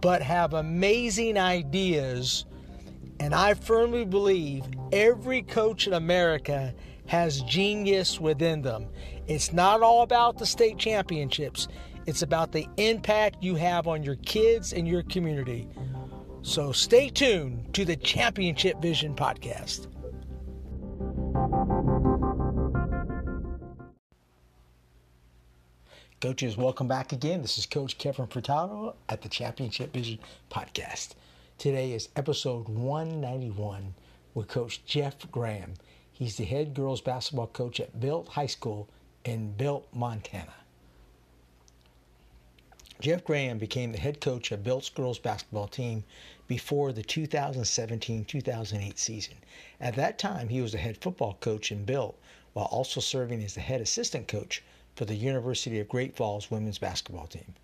but have amazing ideas. And I firmly believe every coach in America has genius within them. It's not all about the state championships, it's about the impact you have on your kids and your community. So stay tuned to the Championship Vision podcast. Coaches, welcome back again. This is Coach Kevin Furtado at the Championship Vision podcast. Today is episode 191 with Coach Jeff Graham. He's the head girls basketball coach at Belt High School in Belt, Montana. Jeff Graham became the head coach of Belt's girls basketball team before the 2017 2008 season. At that time, he was the head football coach in Belt while also serving as the head assistant coach for the University of Great Falls women's basketball team.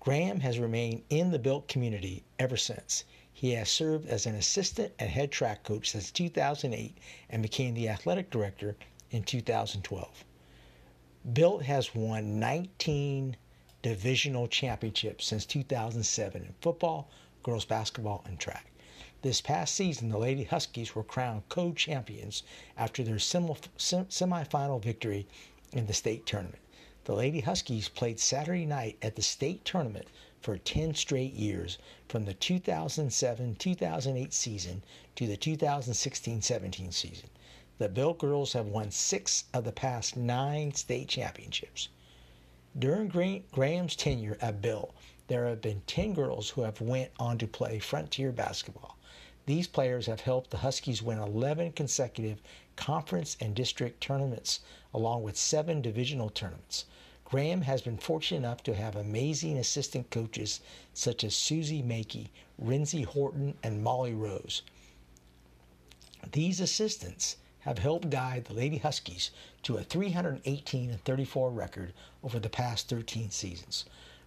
Graham has remained in the Belt community ever since. He has served as an assistant and head track coach since 2008 and became the athletic director in 2012. Belt has won 19 divisional championships since 2007 in football, girls basketball, and track. This past season, the Lady Huskies were crowned co champions after their semifinal victory in the state tournament. The Lady Huskies played Saturday night at the state tournament for 10 straight years from the 2007 2008 season to the 2016 17 season. The Belt girls have won six of the past nine state championships. During Graham's tenure at Belt, there have been 10 girls who have went on to play Frontier basketball. These players have helped the Huskies win 11 consecutive conference and district tournaments, along with seven divisional tournaments. Graham has been fortunate enough to have amazing assistant coaches such as Suzy Maki, Renzi Horton, and Mollie Rose. These assistants have helped guide the Lady Huskies to a 318 and 34 record over the past 13 seasons.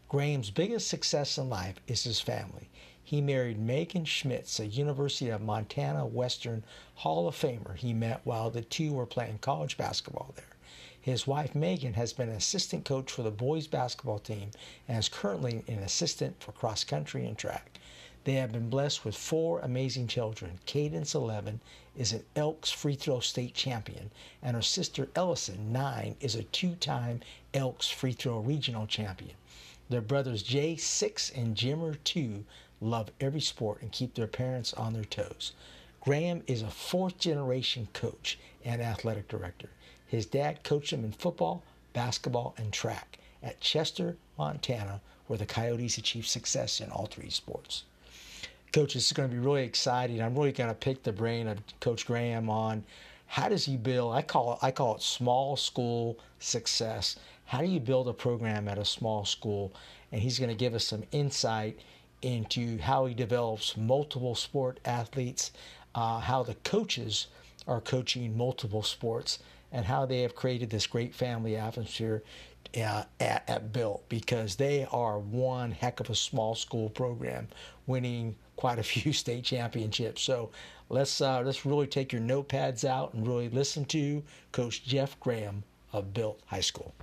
Graham's biggest success in life is his family. He married Megan Schmitz, a University of Montana Western Hall of Famer he met while the two were playing college basketball there. His wife Megan has been an assistant coach for the boys basketball team and is currently an assistant for cross country and track. They have been blessed with four amazing children. Cadence 11 is an Elks free throw state champion, and her sister Ellison 9 is a two time Elks free throw regional champion. Their brothers Jay 6 and Jimmer 2 love every sport and keep their parents on their toes. Graham is a fourth generation coach and athletic director. His dad coached him in football, basketball, and track at Chester, Montana, where the Coyotes achieved success in all three sports. Coach, this is going to be really exciting. I'm really going to pick the brain of Coach Graham on how does he build I call it I call it small school success. How do you build a program at a small school? And he's going to give us some insight into how he develops multiple sport athletes, uh, how the coaches are coaching multiple sports, and how they have created this great family atmosphere uh, at, at Belt because they are one heck of a small school program, winning quite a few state championships. So let's uh, let's really take your notepads out and really listen to Coach Jeff Graham of Belt High School.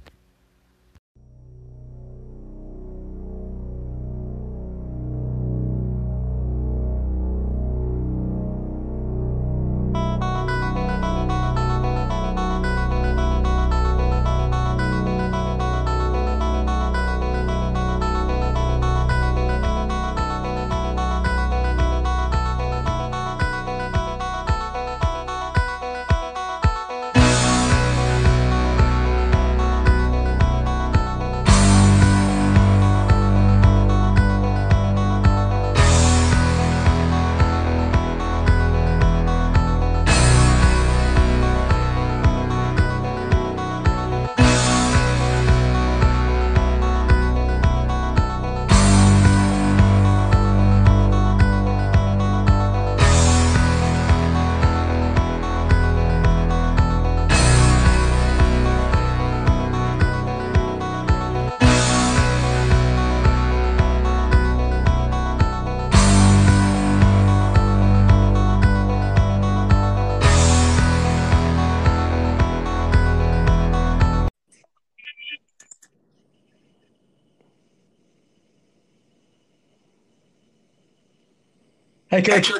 Coach.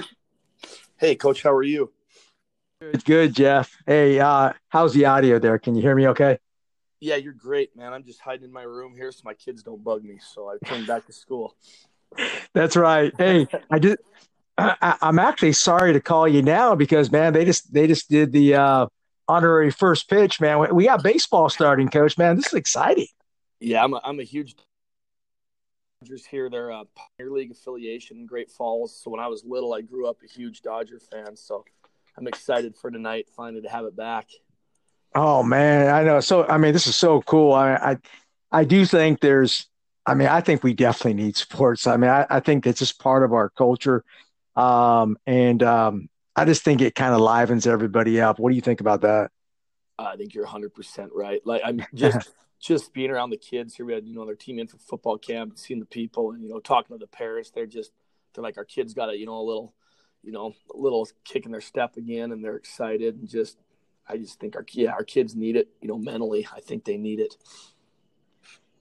Hey, coach. How are you? Good, good, Jeff. Hey, uh, how's the audio there? Can you hear me? Okay. Yeah, you're great, man. I'm just hiding in my room here so my kids don't bug me. So I turned back to school. That's right. Hey, I did. I, am actually sorry to call you now because man, they just they just did the uh, honorary first pitch. Man, we got baseball starting, coach. Man, this is exciting. Yeah, I'm a, I'm a huge Dodgers here. They're a Pioneer League affiliation in Great Falls. So when I was little, I grew up a huge Dodger fan. So I'm excited for tonight, finally to have it back. Oh man, I know. So I mean, this is so cool. I I, I do think there's. I mean, I think we definitely need sports. I mean, I, I think it's just part of our culture. Um, and um, I just think it kind of livens everybody up. What do you think about that? I think you're 100% right. Like, I'm just just being around the kids here. We had, you know, their team in for football camp seeing the people and, you know, talking to the parents. They're just, they're like, our kids got a, you know, a little, you know, a little kick in their step again and they're excited and just, I just think our, yeah, our kids need it, you know, mentally. I think they need it.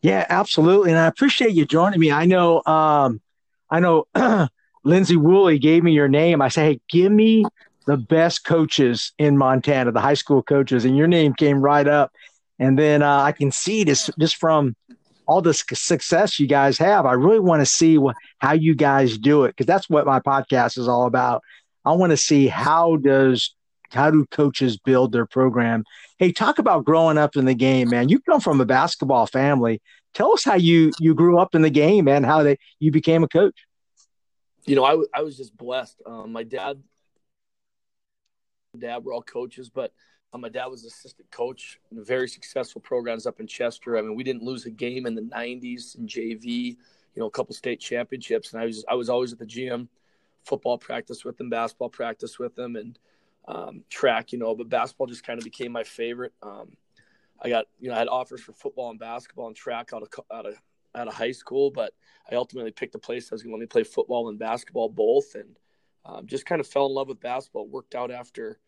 Yeah, absolutely. And I appreciate you joining me. I know, um, I know Lindsay Woolley gave me your name. I said, hey, give me the best coaches in Montana, the high school coaches, and your name came right up. And then uh, I can see this just from all the success you guys have. I really want to see what, how you guys do it because that's what my podcast is all about. I want to see how does how do coaches build their program. Hey, talk about growing up in the game, man. You come from a basketball family. Tell us how you you grew up in the game and how they you became a coach you know, I, w- I was just blessed. Um, my dad, dad were all coaches, but um, my dad was assistant coach in very successful programs up in Chester. I mean, we didn't lose a game in the '90s in JV. You know, a couple state championships, and I was I was always at the gym, football practice with them, basketball practice with them, and um, track. You know, but basketball just kind of became my favorite. Um, I got you know I had offers for football and basketball and track out of out of out of high school, but I ultimately picked a place that was going to let me play football and basketball both, and um, just kind of fell in love with basketball. Worked out after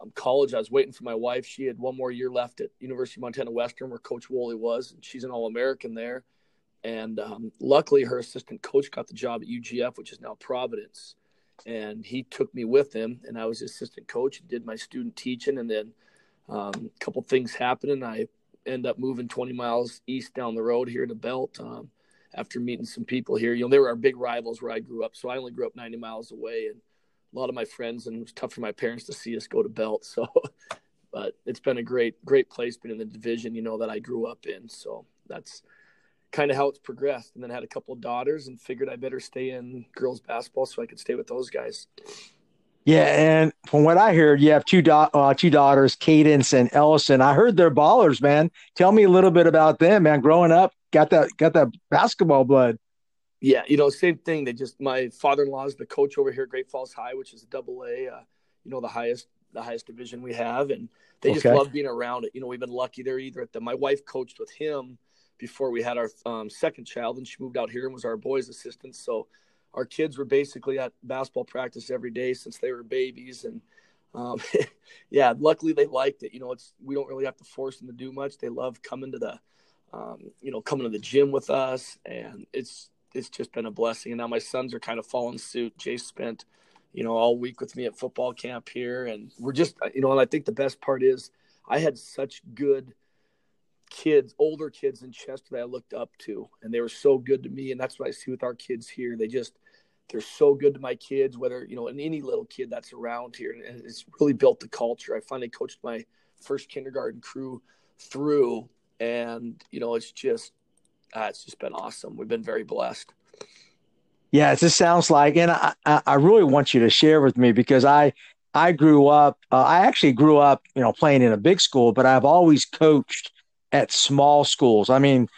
um, college. I was waiting for my wife. She had one more year left at University of Montana Western, where Coach Woolley was, and she's an All American there. And um, luckily, her assistant coach got the job at UGF, which is now Providence. And he took me with him, and I was assistant coach. And did my student teaching, and then um, a couple things happened, and I end up moving 20 miles east down the road here to Belt um, after meeting some people here. You know, they were our big rivals where I grew up. So I only grew up 90 miles away and a lot of my friends, and it was tough for my parents to see us go to Belt. So, but it's been a great, great place, been in the division, you know, that I grew up in. So that's kind of how it's progressed. And then had a couple of daughters and figured I better stay in girls basketball so I could stay with those guys. Yeah, and from what I heard, you have two uh, two daughters, Cadence and Ellison. I heard they're ballers, man. Tell me a little bit about them, man. Growing up, got that got that basketball blood. Yeah, you know, same thing. They just my father-in-law is the coach over here at Great Falls High, which is a double A, uh, you know, the highest the highest division we have, and they just love being around it. You know, we've been lucky. They're either at the my wife coached with him before we had our um, second child, and she moved out here and was our boys' assistant. So our kids were basically at basketball practice every day since they were babies and um, yeah luckily they liked it you know it's we don't really have to force them to do much they love coming to the um, you know coming to the gym with us and it's it's just been a blessing and now my sons are kind of following suit jay spent you know all week with me at football camp here and we're just you know and i think the best part is i had such good kids, older kids in Chester that I looked up to, and they were so good to me. And that's what I see with our kids here. They just they're so good to my kids, whether you know, and any little kid that's around here, and it's really built the culture. I finally coached my first kindergarten crew through, and you know, it's just uh, it's just been awesome. We've been very blessed. Yeah, it just sounds like, and I, I really want you to share with me because I I grew up. Uh, I actually grew up, you know, playing in a big school, but I've always coached at small schools. I mean,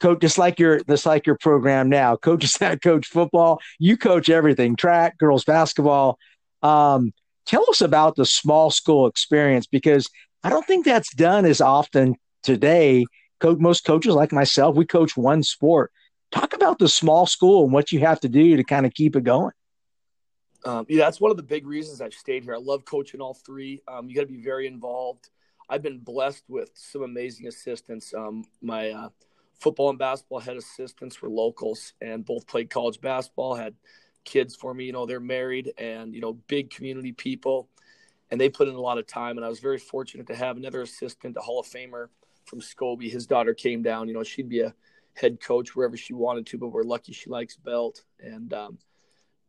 coach just like your just like your program now coaches that coach football you coach everything track girls basketball um, tell us about the small school experience because i don't think that's done as often today coach most coaches like myself we coach one sport talk about the small school and what you have to do to kind of keep it going um, yeah that's one of the big reasons i've stayed here i love coaching all three um, you got to be very involved i've been blessed with some amazing assistants um, my uh, football and basketball head assistants were locals and both played college basketball, had kids for me. You know, they're married and you know big community people, and they put in a lot of time. And I was very fortunate to have another assistant, a Hall of Famer from Scobey. His daughter came down. You know, she'd be a head coach wherever she wanted to, but we're lucky she likes Belt. And um,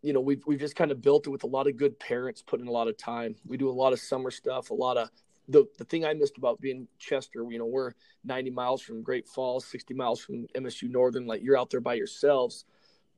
you know, we've we've just kind of built it with a lot of good parents putting a lot of time. We do a lot of summer stuff, a lot of the the thing I missed about being Chester, you know, we're 90 miles from Great Falls, 60 miles from MSU Northern. Like you're out there by yourselves,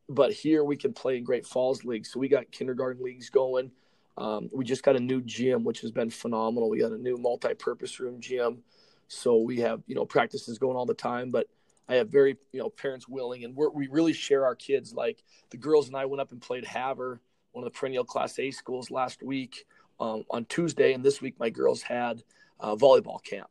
but here we can play in Great Falls League. So we got kindergarten leagues going. Um, we just got a new gym, which has been phenomenal. We got a new multi-purpose room gym, so we have you know practices going all the time. But I have very you know parents willing, and we really share our kids. Like the girls and I went up and played Havre, one of the perennial Class A schools last week um, on Tuesday, and this week my girls had uh, volleyball camp.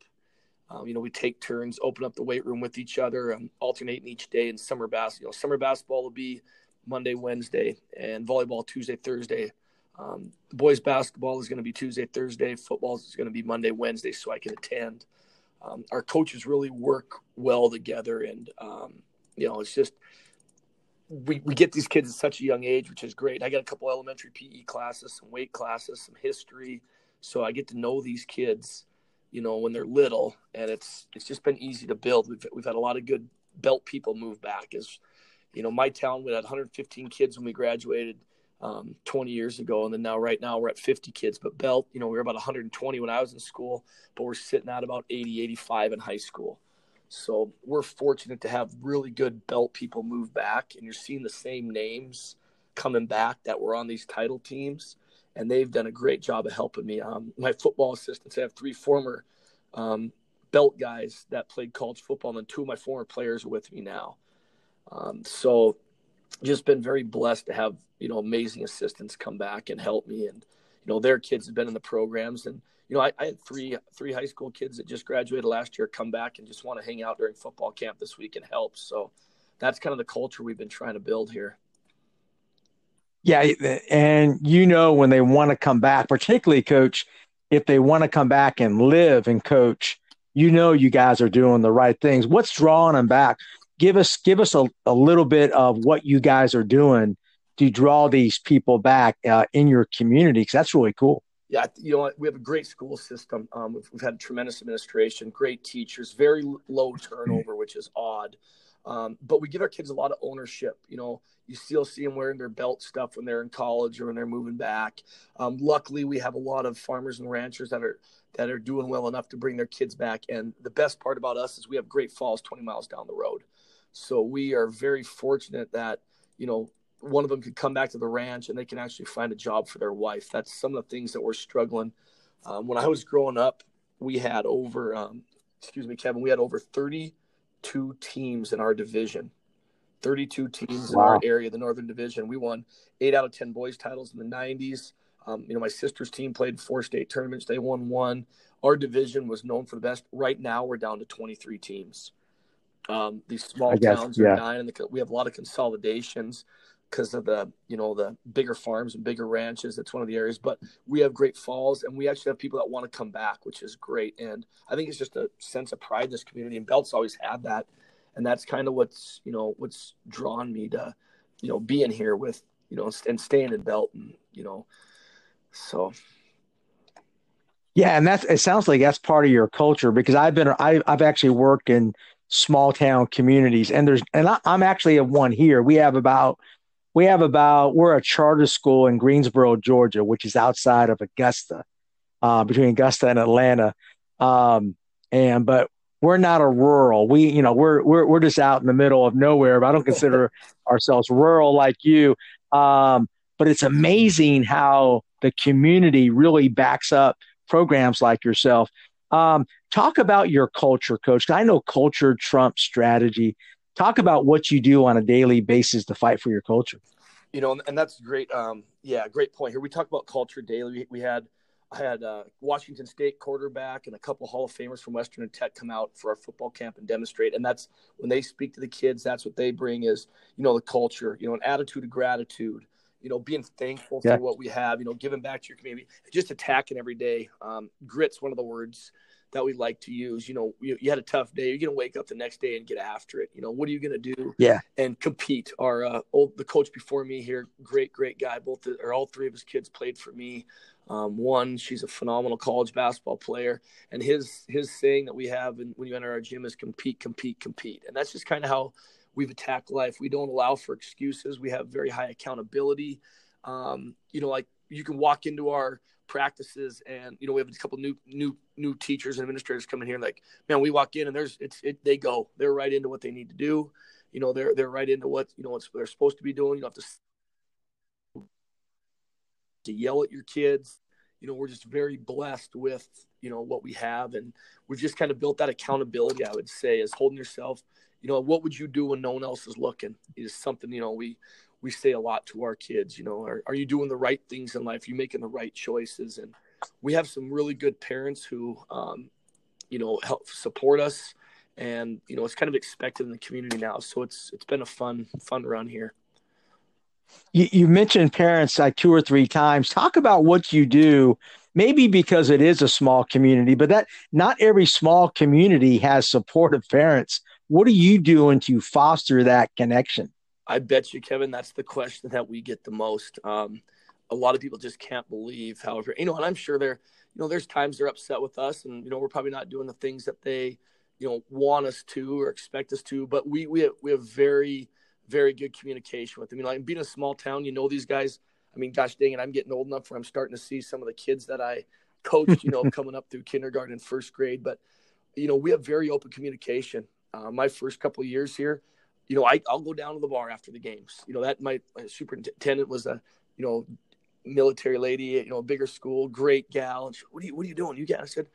Um, you know, we take turns, open up the weight room with each other, um, alternating each day. And summer basketball, you know, summer basketball will be Monday, Wednesday, and volleyball Tuesday, Thursday. Um, boys basketball is going to be Tuesday, Thursday. Football is going to be Monday, Wednesday, so I can attend. Um, our coaches really work well together, and um, you know, it's just we, we get these kids at such a young age, which is great. I got a couple elementary PE classes, some weight classes, some history, so I get to know these kids, you know, when they're little, and it's it's just been easy to build. We've we've had a lot of good belt people move back. As you know, my town we had 115 kids when we graduated um, 20 years ago, and then now right now we're at 50 kids. But belt, you know, we were about 120 when I was in school, but we're sitting at about 80, 85 in high school. So we're fortunate to have really good belt people move back, and you're seeing the same names coming back that were on these title teams, and they've done a great job of helping me. Um, my football assistants, I have three former um, belt guys that played college football, and two of my former players are with me now. Um, so just been very blessed to have you know amazing assistants come back and help me, and you know their kids have been in the programs and you know, I, I, had three three high school kids that just graduated last year come back and just want to hang out during football camp this week and help. So that's kind of the culture we've been trying to build here. Yeah, and you know when they want to come back, particularly coach, if they want to come back and live and coach, you know you guys are doing the right things. What's drawing them back? Give us give us a, a little bit of what you guys are doing to draw these people back uh, in your community because that's really cool yeah, you know, we have a great school system. Um, we've, we've, had tremendous administration, great teachers, very low turnover, which is odd. Um, but we give our kids a lot of ownership. You know, you still see them wearing their belt stuff when they're in college or when they're moving back. Um, luckily, we have a lot of farmers and ranchers that are that are doing well enough to bring their kids back. And the best part about us is we have Great Falls 20 miles down the road. So we are very fortunate that you know one of them could come back to the ranch and they can actually find a job for their wife. That's some of the things that we're struggling. Um, when I was growing up, we had over, um, excuse me, Kevin, we had over 32 teams in our division. 32 teams wow. in our area, the Northern Division. We won eight out of 10 boys titles in the 90s. Um, you know, my sister's team played four state tournaments. They won one. Our division was known for the best. Right now, we're down to 23 teams. Um, these small guess, towns are yeah. dying, and the, we have a lot of consolidations because of the you know the bigger farms and bigger ranches. That's one of the areas but we have great falls and we actually have people that want to come back which is great. And i think it's just a sense of pride in this community and belts always had that. And that's kind of what's you know what's drawn me to you know being here with you know and staying in belt and you know so. Yeah and that's it sounds like that's part of your culture because i've been I, i've actually worked in small town communities and there's and I, i'm actually of one here we have about we have about we're a charter school in Greensboro, Georgia, which is outside of Augusta, uh, between Augusta and Atlanta. Um, and but we're not a rural. We you know we're we're we're just out in the middle of nowhere. But I don't consider ourselves rural like you. Um, but it's amazing how the community really backs up programs like yourself. Um, talk about your culture, coach. I know culture trumps strategy talk about what you do on a daily basis to fight for your culture. You know, and that's great. Um, yeah, great point here. We talk about culture daily. We, we had I had uh, Washington State quarterback and a couple Hall of Famers from Western and Tech come out for our football camp and demonstrate. And that's when they speak to the kids. That's what they bring is you know the culture, you know, an attitude of gratitude, you know, being thankful yeah. for what we have, you know, giving back to your community, just attacking every day. Um, grit's one of the words that we like to use. You know, you, you, had a tough day. You're going to wake up the next day and get after it. You know, what are you going to do? Yeah. And compete. Our uh, old, the coach before me here, great, great guy. Both the, or all three of his kids played for me. Um, one, she's a phenomenal college basketball player, and his his saying that we have in, when you enter our gym is compete, compete, compete, and that's just kind of how we've attacked life. We don't allow for excuses. We have very high accountability. Um, you know, like you can walk into our practices and you know we have a couple new new new teachers and administrators coming here like man we walk in and there's it's it, they go they're right into what they need to do you know they're they're right into what you know what they're supposed to be doing you don't have to to yell at your kids you know we're just very blessed with you know what we have and we've just kind of built that accountability i would say is holding yourself you know what would you do when no one else is looking? Is something you know we we say a lot to our kids you know are, are you doing the right things in life? Are you making the right choices. And we have some really good parents who um, you know help support us and you know it's kind of expected in the community now. So it's it's been a fun fun run here. You, you mentioned parents like two or three times. Talk about what you do maybe because it is a small community but that not every small community has supportive parents what are you doing to foster that connection I bet you, Kevin, that's the question that we get the most. Um, a lot of people just can't believe, however, you know, and I'm sure they're, you know, there's times they're upset with us, and you know, we're probably not doing the things that they, you know, want us to or expect us to. But we we have, we have very very good communication with them. You know, like being a small town, you know these guys. I mean, gosh dang it, I'm getting old enough where I'm starting to see some of the kids that I coached, you know, coming up through kindergarten and first grade. But you know, we have very open communication. Uh, my first couple years here, you know, I, I'll go down to the bar after the games. You know, that my, my superintendent was a, you know, military lady, you know, a bigger school, great gal. And she, what are you, what are you doing? You got, I said,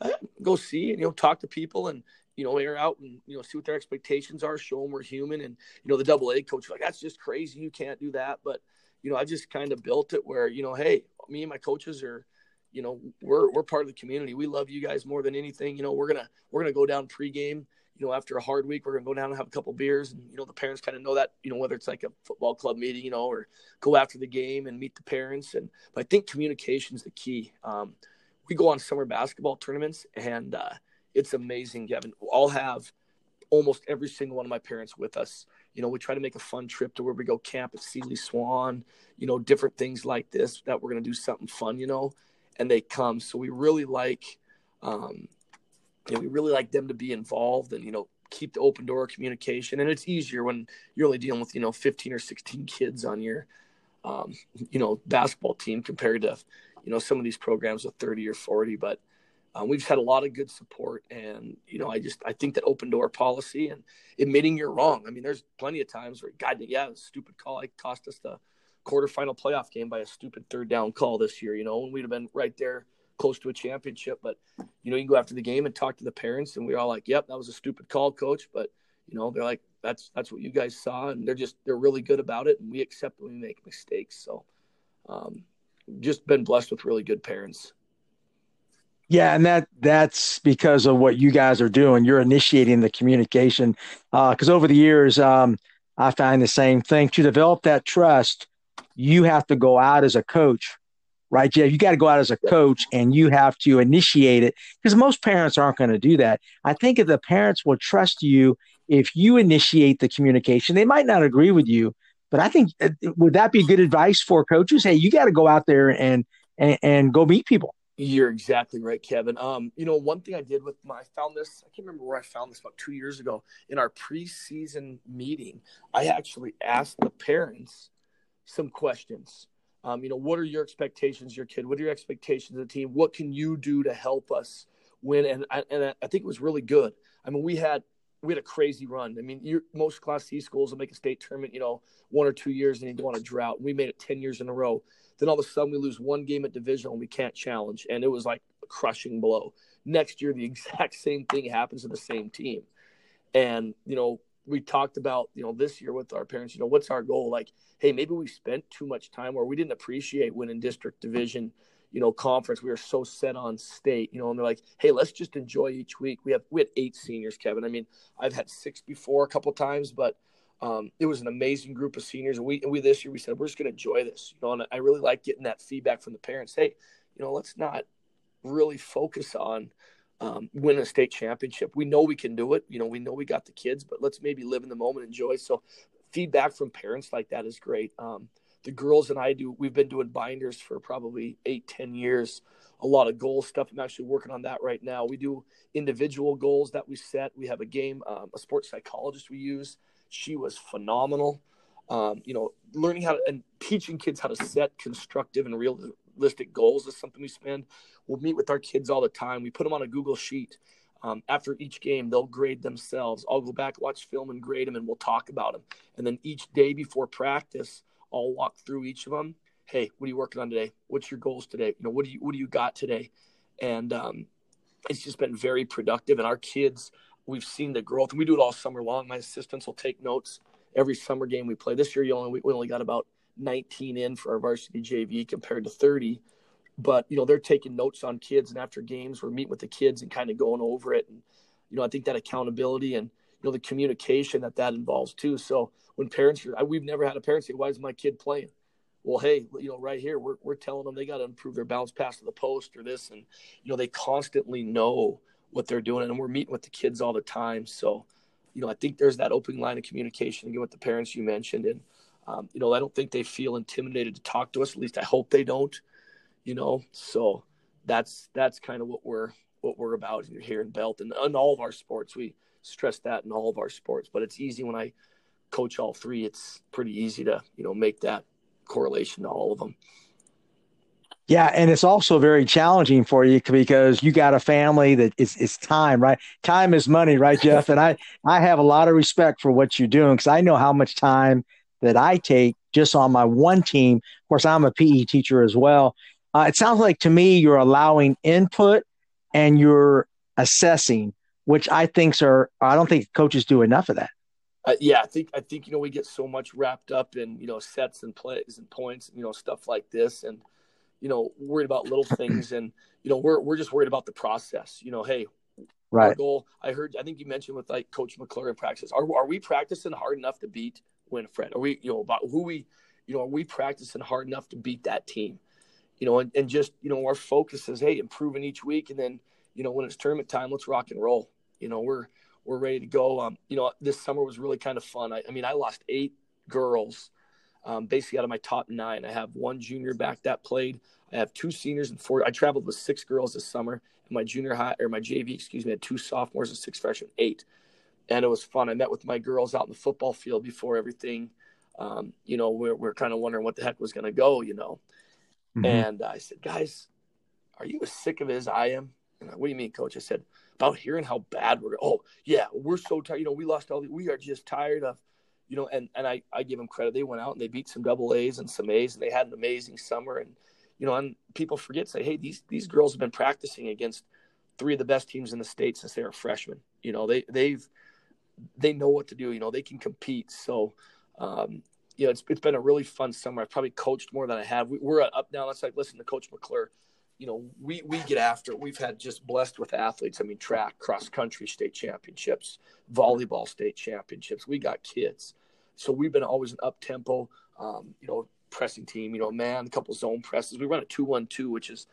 I go see and, you know, talk to people and, you know, air out and, you know, see what their expectations are, show them we're human. And, you know, the double A coach, like, that's just crazy. You can't do that. But, you know, I just kind of built it where, you know, Hey, me and my coaches are, you know, we're, we're part of the community. We love you guys more than anything. You know, we're going to, we're going to go down pregame you know, after a hard week, we're gonna go down and have a couple beers, and you know, the parents kind of know that, you know, whether it's like a football club meeting, you know, or go after the game and meet the parents. And but I think communication is the key. Um, we go on summer basketball tournaments, and uh, it's amazing, Kevin. I'll have almost every single one of my parents with us. You know, we try to make a fun trip to where we go camp at Seeley Swan, you know, different things like this that we're to do something fun, you know, and they come. So we really like, um, you know, we really like them to be involved and you know keep the open door communication. And it's easier when you're only dealing with you know 15 or 16 kids on your um, you know basketball team compared to you know some of these programs with 30 or 40. But um, we've had a lot of good support, and you know I just I think that open door policy and admitting you're wrong. I mean, there's plenty of times where God, yeah, stupid call. It cost us the quarterfinal playoff game by a stupid third down call this year. You know, and we'd have been right there close to a championship. But you know, you can go after the game and talk to the parents, and we're all like, "Yep, that was a stupid call, coach." But you know, they're like, "That's that's what you guys saw," and they're just they're really good about it, and we accept when we make mistakes. So, um, just been blessed with really good parents. Yeah, and that that's because of what you guys are doing. You're initiating the communication. Because uh, over the years, um, I find the same thing. To develop that trust, you have to go out as a coach right, Jeff? You got to go out as a coach and you have to initiate it because most parents aren't going to do that. I think if the parents will trust you if you initiate the communication, they might not agree with you, but I think uh, would that be good advice for coaches? Hey, you got to go out there and, and and go meet people. You're exactly right, Kevin. Um, you know, one thing I did with my I found this, I can't remember where I found this about two years ago in our preseason meeting. I actually asked the parents some questions um, you know, what are your expectations, your kid? What are your expectations of the team? What can you do to help us win? And I, and I think it was really good. I mean, we had we had a crazy run. I mean, most Class C schools will make a state tournament, you know, one or two years and you go on a drought. We made it ten years in a row. Then all of a sudden we lose one game at divisional and we can't challenge, and it was like a crushing blow. Next year, the exact same thing happens to the same team, and you know, we talked about you know this year with our parents you know what's our goal like hey maybe we spent too much time or we didn't appreciate winning district division you know conference we were so set on state you know and they're like hey let's just enjoy each week we have we had eight seniors kevin i mean i've had six before a couple times but Um, it was an amazing group of seniors, and we and we this year we said we're just going to enjoy this. You know, and I really like getting that feedback from the parents. Hey, you know, let's not really focus on um, win a state championship. We know we can do it. You know, we know we got the kids, but let's maybe live in the moment, enjoy. So, feedback from parents like that is great. Um, the girls and I do. We've been doing binders for probably eight, ten years. A lot of goal stuff. I'm actually working on that right now. We do individual goals that we set. We have a game, um, a sports psychologist we use. She was phenomenal. Um, you know, learning how to and teaching kids how to set constructive and realistic goals is something we spend We'll meet with our kids all the time. We put them on a Google sheet. Um, after each game, they'll grade themselves. I'll go back, watch film, and grade them, and we'll talk about them. And then each day before practice, I'll walk through each of them. Hey, what are you working on today? What's your goals today? You know, what do you what do you got today? And um, it's just been very productive. And our kids, we've seen the growth, and we do it all summer long. My assistants will take notes every summer game we play. This year, you only we only got about 19 in for our varsity JV compared to 30 but you know they're taking notes on kids and after games we're meeting with the kids and kind of going over it. And you know i think that accountability and you know the communication that that involves too. So when parents are we've never had a parent say why is my kid playing? Well hey you know right here we're, we're telling them they got to improve their bounce pass to the post or this. And you know they constantly know what they're doing and we're meeting with the kids all the time. So you know i think there's that open line of communication again with the parents you mentioned. And um, you know i don't think they feel intimidated to talk to us at least i hope they don't you know. So that's that's kind of what we're what we're about here in Belton and in all of our sports. We stress that in all of our sports, but it's easy when I coach all three. It's pretty easy to you know make that correlation to all of them. Yeah, and it's also very challenging for you because you got a family that it's time, right? Time is money, right, Jeff? and I I have a lot of respect for what you're doing because I know how much time that I take just on my one team. Of course, I'm a PE teacher as well, uh, it sounds like to me you're allowing input and you're assessing, which I think are I don't think coaches do enough of that. Uh, yeah, I think I think you know we get so much wrapped up in you know sets and plays and points, and, you know stuff like this, and you know worried about little things, and you know we're we're just worried about the process. You know, hey, right. Our goal. I heard. I think you mentioned with like Coach McClure in practice. Are are we practicing hard enough to beat Winifred? Are we you know about who we you know are we practicing hard enough to beat that team? you know, and, and just, you know, our focus is, hey, improving each week. And then, you know, when it's tournament time, let's rock and roll. You know, we're, we're ready to go. Um, you know, this summer was really kind of fun. I, I mean, I lost eight girls, um, basically out of my top nine. I have one junior back that played. I have two seniors and four. I traveled with six girls this summer. And my junior high or my JV, excuse me, had two sophomores and six freshmen, eight. And it was fun. I met with my girls out in the football field before everything. Um, you know, we're, we're kind of wondering what the heck was going to go, you know. Mm-hmm. And I said, guys, are you as sick of it as I am? And I, what do you mean, coach? I said, about hearing how bad we're. Oh, yeah, we're so tired. You know, we lost all. The, we are just tired of, you know. And and I I give them credit. They went out and they beat some double A's and some A's, and they had an amazing summer. And you know, and people forget say, hey, these these girls have been practicing against three of the best teams in the state since they were freshmen. You know, they they've they know what to do. You know, they can compete. So um, you know, it's, it's been a really fun summer. I've probably coached more than I have. We, are up now. Let's like listen to Coach McClure. You know, we we get after. It. We've had just blessed with athletes. I mean, track, cross country state championships, volleyball state championships. We got kids, so we've been always an up tempo. Um, you know, pressing team. You know, man, a couple zone presses. We run a two one two, which is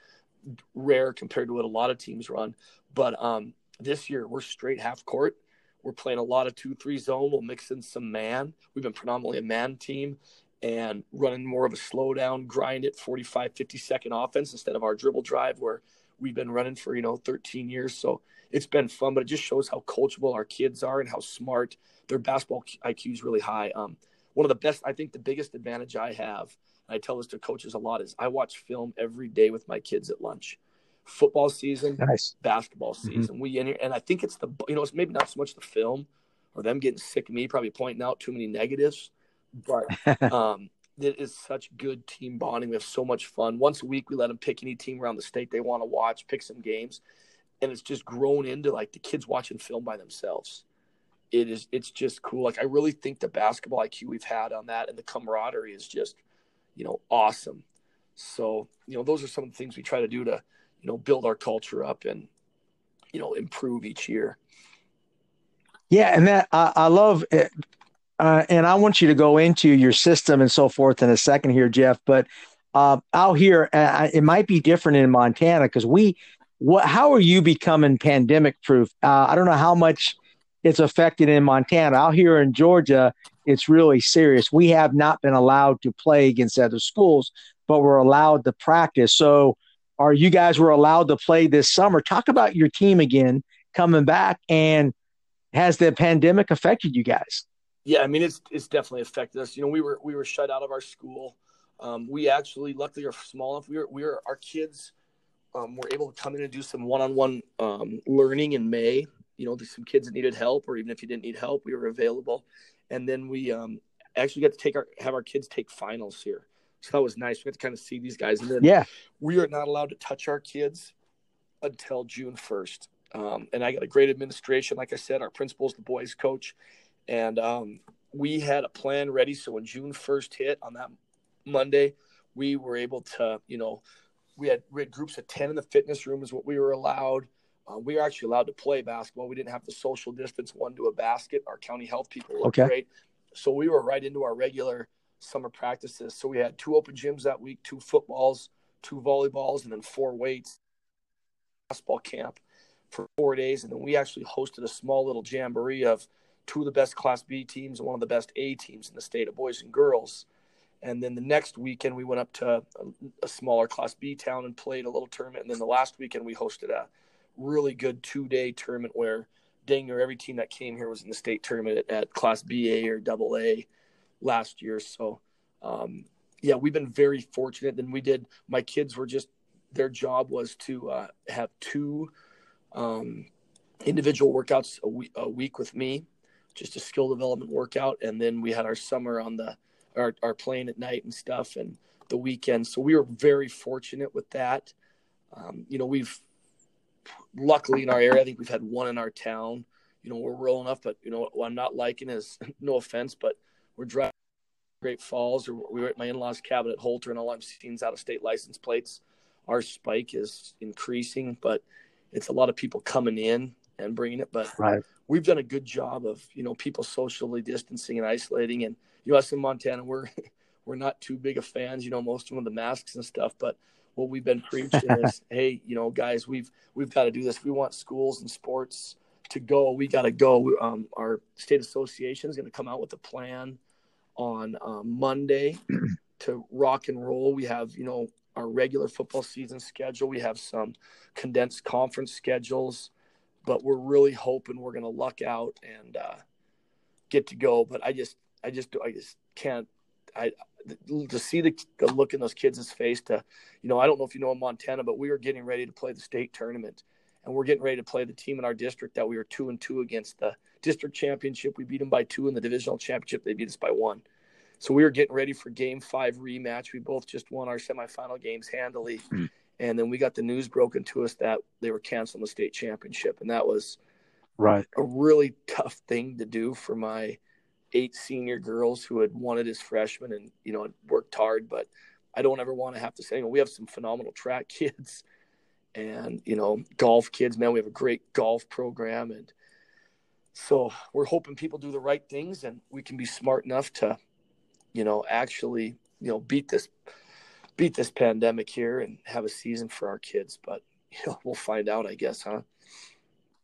rare compared to what a lot of teams run. But um, this year we're straight half court we're playing a lot of 2 3 zone. We'll mix in some man. We've been predominantly a man team and running more of a slow down, grind it 45, 50 second offense instead of our dribble drive where we've been running for, you know, 13 years. So it's been fun, but it just shows how coachable our kids are and how smart their basketball IQ is really high. Um, one of the best, I think the biggest advantage I have, and I tell this to coaches a lot, is I watch film every day with my kids at lunch football season, nice. basketball mm-hmm. season. Mm-hmm. We and I think it's the you know it's maybe not so much the film or them getting sick of me probably pointing out too many negatives, but um, it is such good team bonding. We have so much fun. Once a week, we let them pick any team around the state they want to watch, pick some games, and it's just grown into like the kids watching film by themselves. It is it's just cool. Like I really think the basketball IQ we've had on that and the camaraderie is just you know awesome. So you know those are some of the things we try to do to you know build our culture up and you know improve each year yeah and that i, I love it uh, and I want you to go into your system and so forth in a second here, Jeff. But uh, out here, uh, it might be different in Montana because we. What? How are you becoming pandemic proof? Uh, I don't know how much it's affected in Montana. Out here in Georgia, it's really serious. We have not been allowed to play against other schools, but we're allowed to practice. So, are you guys were allowed to play this summer? Talk about your team again coming back, and has the pandemic affected you guys? Yeah, I mean it's it's definitely affected us. You know, we were we were shut out of our school. Um, we actually, luckily, are small enough. We were we were our kids um, were able to come in and do some one-on-one um, learning in May. You know, some kids that needed help, or even if you didn't need help, we were available. And then we um, actually got to take our have our kids take finals here, so that was nice. We got to kind of see these guys. And then yeah, we are not allowed to touch our kids until June first. Um, and I got a great administration. Like I said, our principal's the boys' coach, and um, we had a plan ready. So when June first hit on that Monday, we were able to, you know, we had we had groups of ten in the fitness room is what we were allowed. Uh, we were actually allowed to play basketball. We didn't have to social distance one to a basket. Our county health people looked okay. great, so we were right into our regular summer practices. So we had two open gyms that week, two footballs, two volleyballs, and then four weights. Basketball camp for four days, and then we actually hosted a small little jamboree of two of the best Class B teams and one of the best A teams in the state of boys and girls. And then the next weekend, we went up to a, a, smaller Class B town and played a little tournament. And then the last weekend, we hosted a really good two day tournament where dang near every team that came here was in the state tournament at, at Class BA or Double A last year. So, um, yeah, we've been very fortunate. Then we did. My kids were just their job was to uh, have two um, individual workouts a week, a week with me, just a skill development workout, and then we had our summer on the our, our playing at night and stuff, and the weekend. So we were very fortunate with that. Um, you know, we've luckily in our area, I think we've had one in our town. You know, we're rural enough, but you know what I'm not liking is no offense, but we're driving Great Falls, or we were at my in-laws' cabin at Holter, and all I'm seeing is out-of-state license plates. Our spike is increasing, but it's a lot of people coming in and bringing it. But right. we've done a good job of you know people socially distancing and isolating. And us in Montana, we're we're not too big of fans. You know, most of them with the masks and stuff, but what we've been preaching is, hey, you know, guys, we've we've got to do this. We want schools and sports to go. We got to go. Um, our state association is going to come out with a plan on um, Monday to rock and roll. We have, you know, our regular football season schedule. We have some condensed conference schedules, but we're really hoping we're going to luck out and uh, get to go. But I just, I just, I just can't. I to see the, the look in those kids' face. To, you know, I don't know if you know in Montana, but we were getting ready to play the state tournament, and we're getting ready to play the team in our district that we were two and two against the district championship. We beat them by two in the divisional championship. They beat us by one. So we were getting ready for game five rematch. We both just won our semifinal games handily. Mm. And then we got the news broken to us that they were canceling the state championship. And that was right a really tough thing to do for my eight senior girls who had wanted as freshmen and, you know, worked hard. But I don't ever want to have to say, we have some phenomenal track kids and, you know, golf kids, man, we have a great golf program. And so we're hoping people do the right things and we can be smart enough to you know, actually, you know, beat this beat this pandemic here and have a season for our kids. But you know, we'll find out, I guess, huh?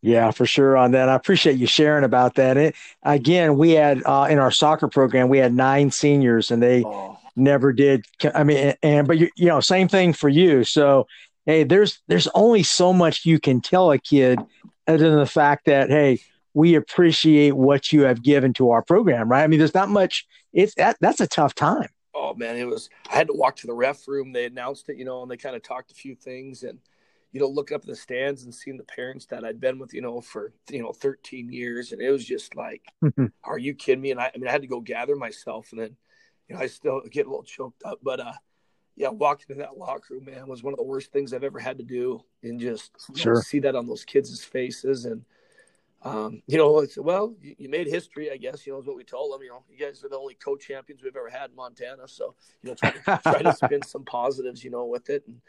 Yeah, for sure on that. I appreciate you sharing about that. It, again, we had uh, in our soccer program, we had nine seniors, and they oh. never did. I mean, and but you, you know, same thing for you. So, hey, there's there's only so much you can tell a kid, other than the fact that hey, we appreciate what you have given to our program, right? I mean, there's not much. It's that that's a tough time. Oh man, it was. I had to walk to the ref room. They announced it, you know, and they kind of talked a few things, and you know, looking up in the stands and seeing the parents that I'd been with, you know, for you know 13 years, and it was just like, are you kidding me? And I, I mean, I had to go gather myself, and then, you know, I still get a little choked up, but uh, yeah, walking in that locker room, man, was one of the worst things I've ever had to do, and just sure. know, see that on those kids' faces, and um, you know, it's, well, you, you, made history, I guess, you know, is what we told them. You know, you guys are the only co champions we've ever had in Montana. So, you know, try to, try to spin some positives, you know, with it and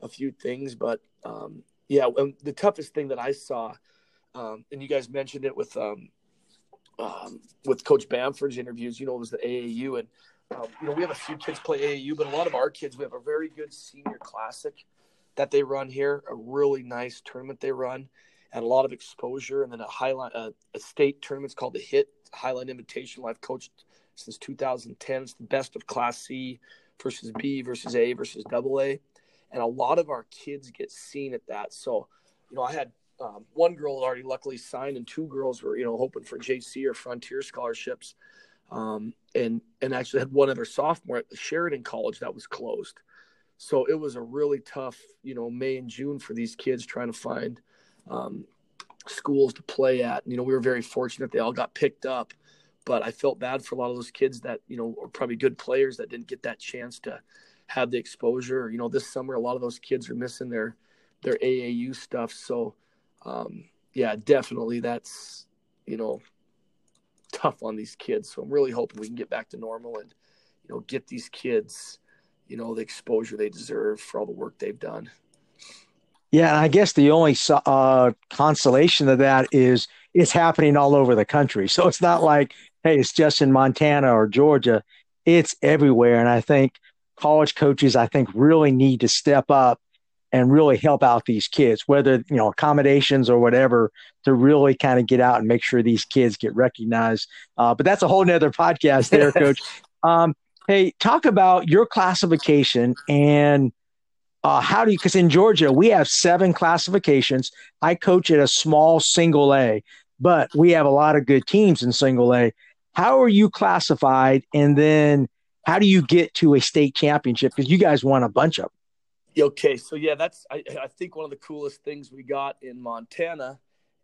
a few things. But um, yeah, the toughest thing that I saw, um, and you guys mentioned it with um, um, with Coach Bamford's interviews, you know, it was the AAU, and um, you know, we have a few kids play AAU, but a lot of our kids, we have a very good senior classic that they run here, a really nice tournament they run, and a lot of exposure, and then a highlight, a, a state tournament's called the HIT Hi-Line Invitational. I've coached since 2010. It's the best of Class C versus B versus A versus Double A, and a lot of our kids get seen at that. So, you know, I had um, one girl already luckily signed, and two girls were you know hoping for JC or Frontier scholarships, um, and and actually had one other sophomore at Sheridan College that was closed. So it was a really tough you know May and June for these kids trying to find um, schools to play at. You know, we were very fortunate they all got picked up, but I felt bad for a lot of those kids that you know are probably good players that didn't get that chance to have the exposure. You know, this summer a lot of those kids are missing their their AAU stuff, so um, yeah, definitely that's you know tough on these kids. So I'm really hoping we can get back to normal and you know get these kids you know the exposure they deserve for all the work they've done. Yeah, and I guess the only uh, consolation of that is it's happening all over the country. So it's not like hey, it's just in Montana or Georgia. It's everywhere, and I think college coaches I think really need to step up and really help out these kids, whether you know accommodations or whatever, to really kind of get out and make sure these kids get recognized. Uh, but that's a whole nother podcast, there, Coach. Um, hey, talk about your classification and uh, how do you? Because in Georgia we have seven classifications. I coach at a small single A, but we have a lot of good teams in single A. How are you classified, and then how do you get to a state championship? Because you guys won a bunch of them. Okay, so yeah, that's I, I think one of the coolest things we got in Montana.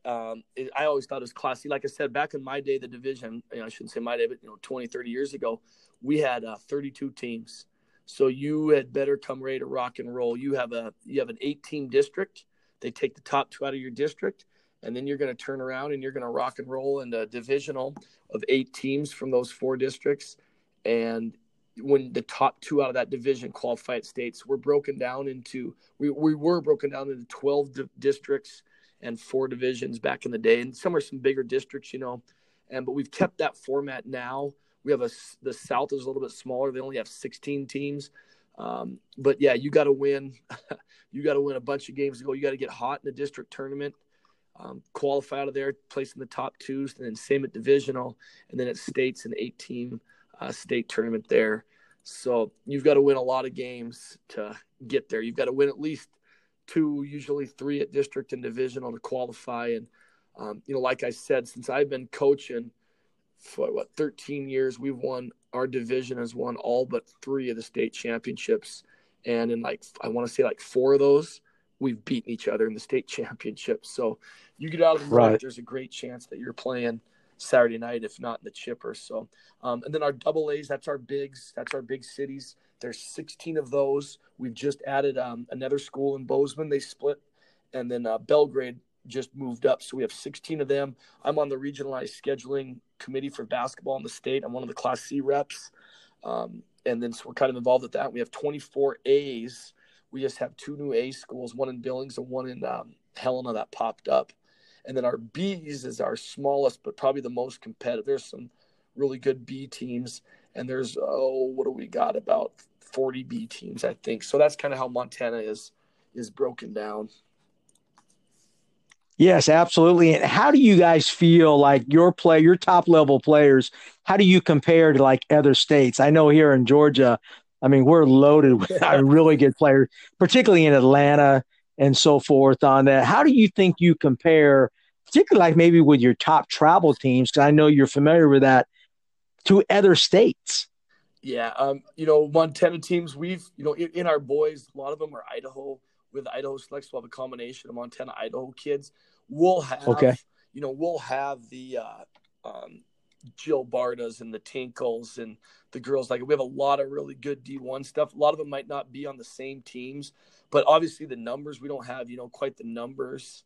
Um, it, I always thought it was classy. Like I said, back in my day, the division, you know, I shouldn't say my day, but you know, 20, 30 years ago, we had uh, 32 teams. So you had better come ready to rock and roll. You have a you have an eight team district. They take the top two out of your district, and then you're going to turn around and you're going to rock and roll in a divisional of eight teams from those four districts. And when the top two out of that division qualified states, we're broken down into we, we were broken down into 12 di- districts and four divisions back in the day, and some are some bigger districts, you know. And but we've kept that format now. We have a the South is a little bit smaller; they only have 16 teams. Um, but yeah, you got to win. you got to win a bunch of games to go. You got to get hot in the district tournament, um, qualify out of there, place in the top twos, and then same at divisional, and then it states an eight team uh, state tournament there. So you've got to win a lot of games to get there. You've got to win at least two, usually three at district and divisional to qualify. And um, you know, like I said, since I've been coaching for what 13 years, we've won our division has won all but three of the state championships, and in like I want to say like four of those, we've beaten each other in the state championships. So you get out of the right. there's a great chance that you're playing Saturday night, if not in the chipper. So, um, and then our double A's, that's our bigs, that's our big cities. There's 16 of those. We've just added um, another school in Bozeman. They split, and then uh, Belgrade just moved up. So we have 16 of them. I'm on the regionalized scheduling committee for basketball in the state. I'm one of the Class C reps. Um, and then so we're kind of involved with that. We have 24 A's. We just have two new A schools, one in Billings and one in um, Helena that popped up. And then our B's is our smallest, but probably the most competitive. There's some really good B teams, and there's oh, what do we got? About 40 B teams, I think. So that's kind of how Montana is is broken down. Yes, absolutely. And how do you guys feel like your play, your top level players? How do you compare to like other states? I know here in Georgia, I mean, we're loaded with uh, really good players, particularly in Atlanta and so forth on that. How do you think you compare, particularly like maybe with your top travel teams? Because I know you're familiar with that to other states. Yeah, um, you know, Montana teams. We've you know in, in, our boys, a lot of them are Idaho. With Idaho selects, we'll have a combination of Montana Idaho kids. We'll have, okay. you know, we'll have the uh, um, Jill Bartas and the Tinkles and the girls. Like we have a lot of really good D1 stuff. A lot of them might not be on the same teams, but obviously the numbers we don't have, you know, quite the numbers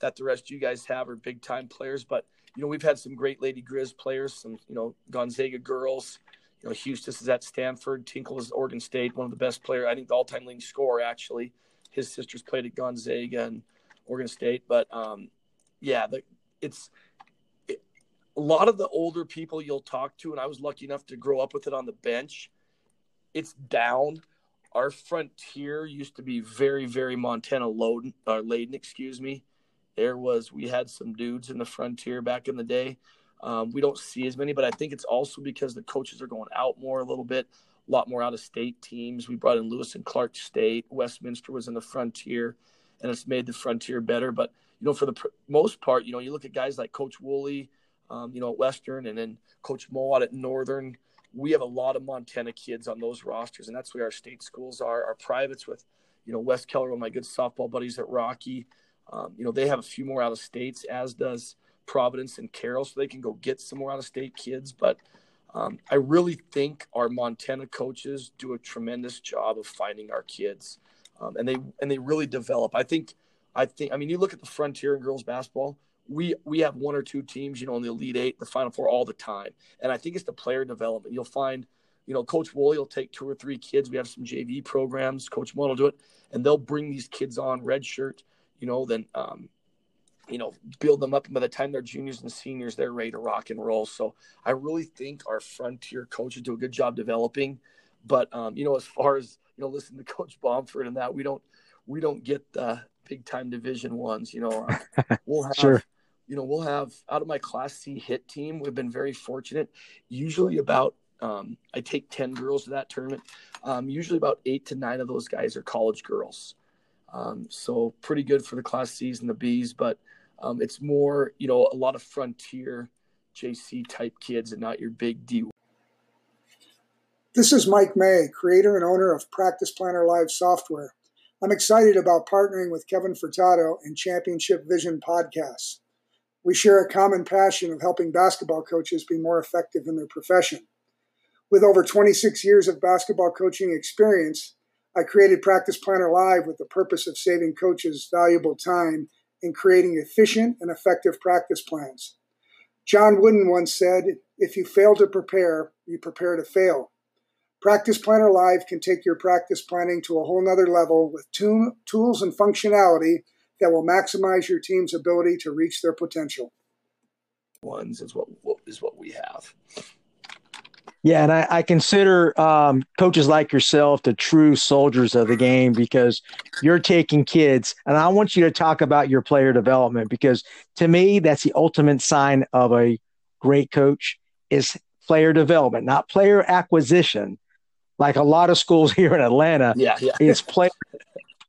that the rest of you guys have are big time players. But you know, we've had some great Lady Grizz players, some you know Gonzaga girls. You know, Houston is at Stanford. Tinkle is Oregon State, one of the best players. I think the all-time leading scorer actually. His sisters played at Gonzaga and Oregon State, but um, yeah, the, it's a lot of the older people you'll talk to, and I was lucky enough to grow up with it on the bench. It's down. Our frontier used to be very, very Montana loaded, or laden, excuse me. There was we had some dudes in the frontier back in the day. Um, we don't see as many, but I think it's also because the coaches are going out more a little bit. A lot more out of state teams. We brought in Lewis and Clark State. Westminster was in the frontier, and it's made the frontier better. But you know, for the pr- most part, you know, you look at guys like Coach Woolley, um, you know, at Western, and then Coach Mowat at Northern. We have a lot of Montana kids on those rosters, and that's where our state schools are. Our privates with, you know, Wes Keller, one of my good softball buddies at Rocky. Um, you know, they have a few more out of states, as does Providence and Carroll, so they can go get some more out of state kids. But um, I really think our Montana coaches do a tremendous job of finding our kids, um, and they and they really develop. I think, I think. I mean, you look at the frontier in girls basketball we we have one or two teams, you know, in the Elite Eight, the Final Four all the time, and I think it's the player development. You'll find, you know, Coach Woolley will take two or three kids. We have some JV programs. Coach Moore will do it, and they'll bring these kids on red shirt, you know, then um, you know, build them up. And by the time they're juniors and seniors, they're ready to rock and roll. So I really think our frontier coaches do a good job developing. But um, you know, as far as you know, listen to Coach Bomford and that, we don't we don't get the big time Division ones. You know, we'll have. sure you know, we'll have out of my Class C hit team, we've been very fortunate. Usually, about um, I take 10 girls to that tournament. Um, usually, about eight to nine of those guys are college girls. Um, so, pretty good for the Class C's and the B's, but um, it's more, you know, a lot of frontier JC type kids and not your big D. This is Mike May, creator and owner of Practice Planner Live software. I'm excited about partnering with Kevin Furtado and Championship Vision podcasts. We share a common passion of helping basketball coaches be more effective in their profession. With over 26 years of basketball coaching experience, I created Practice Planner Live with the purpose of saving coaches valuable time in creating efficient and effective practice plans. John Wooden once said, If you fail to prepare, you prepare to fail. Practice Planner Live can take your practice planning to a whole nother level with tools and functionality that will maximize your team's ability to reach their potential. Ones is what, what is what we have. Yeah, and I, I consider um, coaches like yourself the true soldiers of the game because you're taking kids, and I want you to talk about your player development because to me that's the ultimate sign of a great coach is player development, not player acquisition. Like a lot of schools here in Atlanta, yeah, yeah. it's player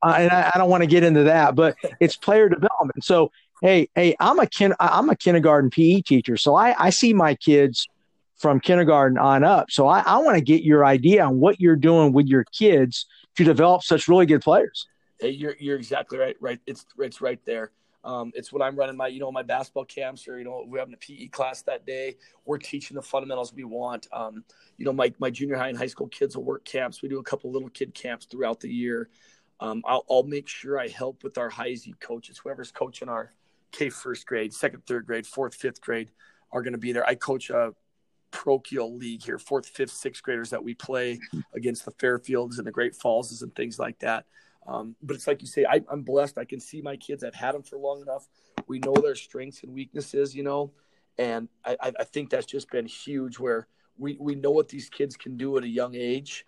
uh, and I, I don't want to get into that, but it's player development. So, hey, hey, I'm a kin- I'm a kindergarten PE teacher, so I, I see my kids from kindergarten on up. So I, I want to get your idea on what you're doing with your kids to develop such really good players. Hey, you're you're exactly right. Right, it's it's right there. Um, it's when I'm running my, you know, my basketball camps or, you know, we're having a PE class that day. We're teaching the fundamentals we want. Um, you know, my, my junior high and high school kids will work camps. We do a couple little kid camps throughout the year. Um, I'll, I'll, make sure I help with our high Z coaches, whoever's coaching our K first grade, second, third grade, fourth, fifth grade are going to be there. I coach a parochial league here, fourth, fifth, sixth graders that we play against the Fairfields and the Great Fallses and things like that. Um, but it's like you say, I, am blessed. I can see my kids. I've had them for long enough. We know their strengths and weaknesses, you know, and I, I think that's just been huge. Where we we know what these kids can do at a young age,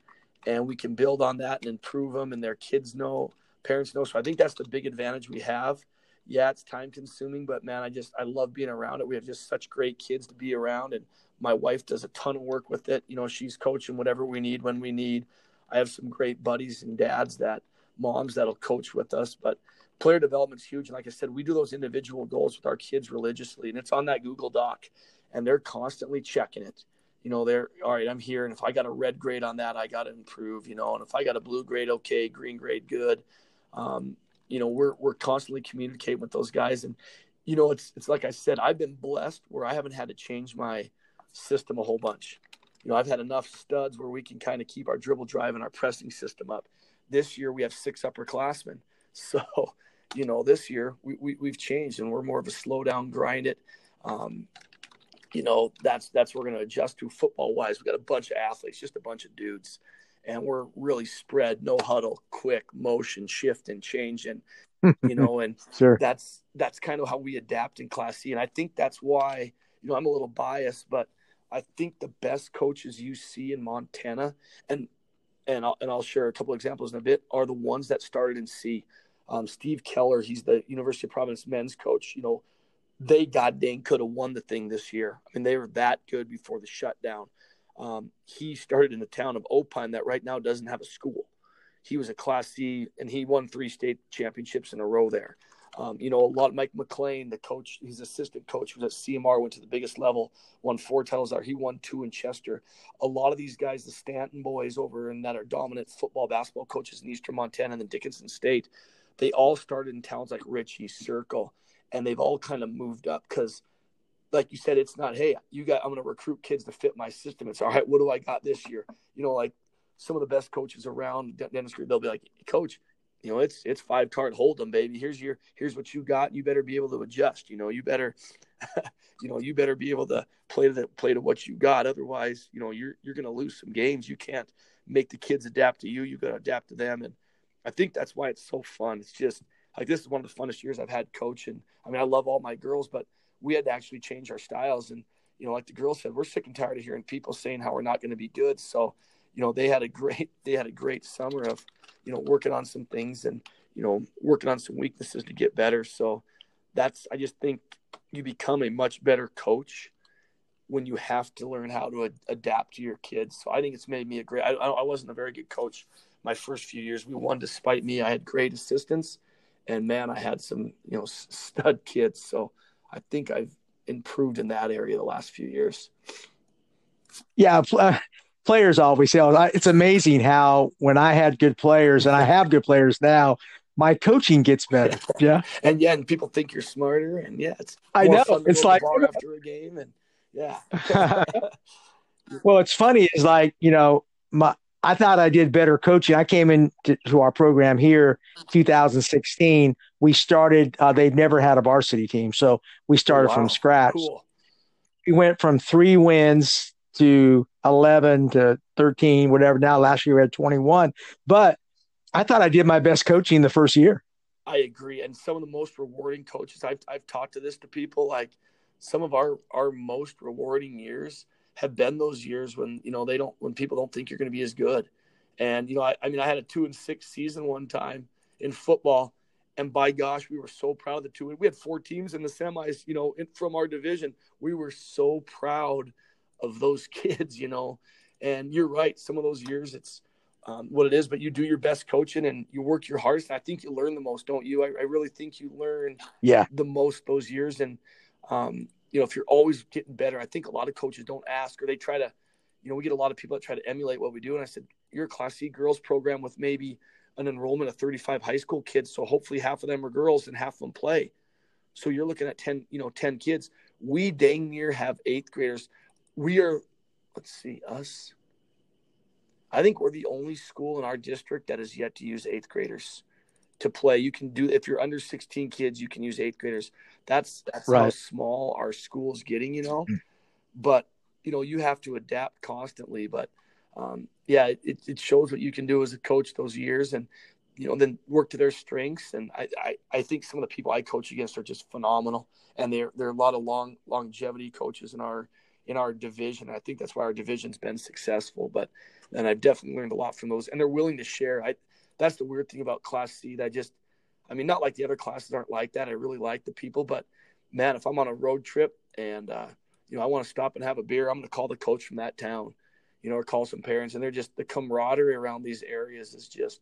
and we can build on that and improve them and their kids know parents know. So i think that's the big advantage we have. Yeah it's time consuming but man i just i love being around it. We have just such great kids to be around and my wife does a ton of work with it. You know she's coaching whatever we need when we need. I have some great buddies and dads that moms that'll coach with us but player development's huge. And like i said we do those individual goals with our kids religiously and it's on that google doc and they're constantly checking it you know, they're all right, I'm here. And if I got a red grade on that, I got to improve, you know, and if I got a blue grade, okay, green grade, good. Um, you know, we're, we're constantly communicating with those guys. And, you know, it's, it's like I said, I've been blessed where I haven't had to change my system a whole bunch. You know, I've had enough studs where we can kind of keep our dribble drive and our pressing system up. This year we have six upperclassmen. So, you know, this year we, we, we've changed and we're more of a slow down, grind it. Um, you know, that's that's we're going to adjust to football wise. We got a bunch of athletes, just a bunch of dudes, and we're really spread, no huddle, quick motion, shift and change, and you know, and sure. that's that's kind of how we adapt in Class C, and I think that's why you know, I'm a little biased, but I think the best coaches you see in Montana, and and I'll, and I'll share a couple examples in a bit, are the ones that started in C. Um, Steve Keller, he's the University of Providence men's coach. You know, they god dang could have won the thing this year. I mean, they were that good before the shutdown. Um, he started in the town of Opheim that right now doesn't have a school. He was a Class C, and he won three state championships in a row there. Um, you know, a lot. of Mike McLean, the coach, his assistant coach, was at CMR, went to the biggest level, won four titles there. He won two in Chester. A lot of these guys, the Stanton boys over and that are dominant football, basketball coaches in Eastern Montana and the Dickinson State, they all started in towns like Richey, Circle, and they've all kind of moved up because like you said, it's not, hey, you got, I'm going to recruit kids to fit my system. It's all right. What do I got this year? You know, like some of the best coaches around dentistry, they'll be like, coach, you know, it's it's five card hold them, baby. Here's your here's what you got. You better be able to adjust. You know, you better, you know, you better be able to play to the play to what you got. Otherwise, you know, you're you're gonna lose some games. You can't make the kids adapt to you. You gotta adapt to them. And I think that's why it's so fun. It's just like this is one of the funnest years I've had coaching. I mean, I love all my girls, but we had to actually change our styles. And, you know, like the girls said, we're sick and tired of hearing people saying how we're not going to be good. So, you know, they had a great, they had a great summer of, you know, working on some things and, you know, working on some weaknesses to get better. So that's, I just think you become a much better coach when you have to learn how to ad- adapt to your kids. So I think it's made me a great, I, I wasn't a very good coach my first few years. We won despite me. I had great assistants and man, I had some, you know, stud kids. So I think I've improved in that area the last few years. Yeah, uh, players always say oh, it's amazing how when I had good players and I have good players now, my coaching gets better. Yeah, and yeah, and people think you're smarter, and yeah, it's I know it's like after a game, and yeah. well, it's funny is like you know my I thought I did better coaching. I came into to our program here 2016. We started, uh, they'd never had a varsity team. So we started oh, wow. from scratch. Cool. We went from three wins to 11 to 13, whatever. Now, last year we had 21. But I thought I did my best coaching the first year. I agree. And some of the most rewarding coaches, I've, I've talked to this to people like some of our, our most rewarding years have been those years when you know they don't when people don't think you're going to be as good. And you know, I, I mean, I had a two and six season one time in football, and by gosh, we were so proud of the two. We had four teams in the semis, you know, in, from our division. We were so proud of those kids, you know. And you're right, some of those years, it's um, what it is, but you do your best coaching and you work your hardest. And I think you learn the most, don't you? I, I really think you learn yeah the most those years. And um, you know, if you're always getting better, I think a lot of coaches don't ask or they try to, you know, we get a lot of people that try to emulate what we do. And I said, you're a Class C girls program with maybe an enrollment of 35 high school kids. So hopefully half of them are girls and half of them play. So you're looking at 10, you know, 10 kids. We dang near have eighth graders. We are, let's see, us. I think we're the only school in our district that has yet to use eighth graders to play. You can do if you're under 16 kids, you can use eighth graders. That's that's right. how small our school's getting, you know. Mm-hmm. But you know, you have to adapt constantly. But um, yeah, it, it shows what you can do as a coach those years, and you know, then work to their strengths. And I, I, I think some of the people I coach against are just phenomenal, and there there are a lot of long longevity coaches in our in our division. I think that's why our division's been successful. But and I've definitely learned a lot from those, and they're willing to share. I that's the weird thing about Class C. That I just, I mean, not like the other classes aren't like that. I really like the people, but man, if I'm on a road trip and uh, you know I want to stop and have a beer, I'm going to call the coach from that town, you know, or call some parents, and they're just the camaraderie around these areas is just.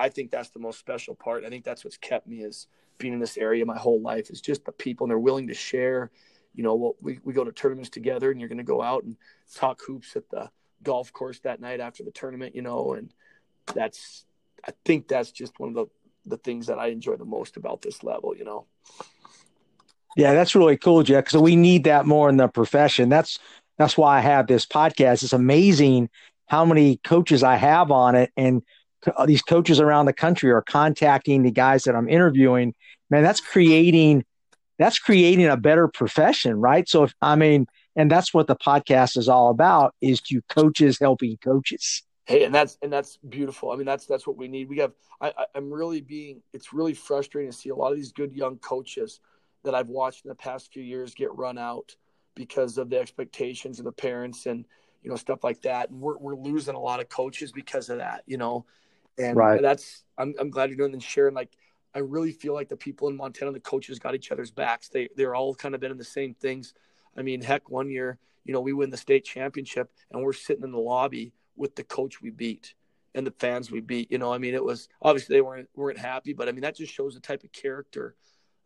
I think that's the most special part. I think that's what's kept me as being in this area my whole life is just the people and they're willing to share. You know, we, we go to tournaments together and you're going to go out and talk hoops at the golf course that night after the tournament, you know, and that's I think that's just one of the the things that I enjoy the most about this level, you know. Yeah, that's really cool, Jack. Because we need that more in the profession. That's that's why I have this podcast. It's amazing how many coaches I have on it, and uh, these coaches around the country are contacting the guys that I'm interviewing. Man, that's creating that's creating a better profession, right? So, if I mean, and that's what the podcast is all about: is to coaches helping coaches. Hey, and that's and that's beautiful. I mean, that's that's what we need. We have. I, I'm really being. It's really frustrating to see a lot of these good young coaches that I've watched in the past few years get run out because of the expectations of the parents and you know stuff like that. And we're we're losing a lot of coaches because of that, you know. And right. that's I'm I'm glad you're doing and sharing. Like I really feel like the people in Montana, the coaches got each other's backs. They they're all kind of been in the same things. I mean, heck, one year, you know, we win the state championship and we're sitting in the lobby with the coach we beat and the fans we beat. You know, I mean, it was obviously they weren't weren't happy, but I mean that just shows the type of character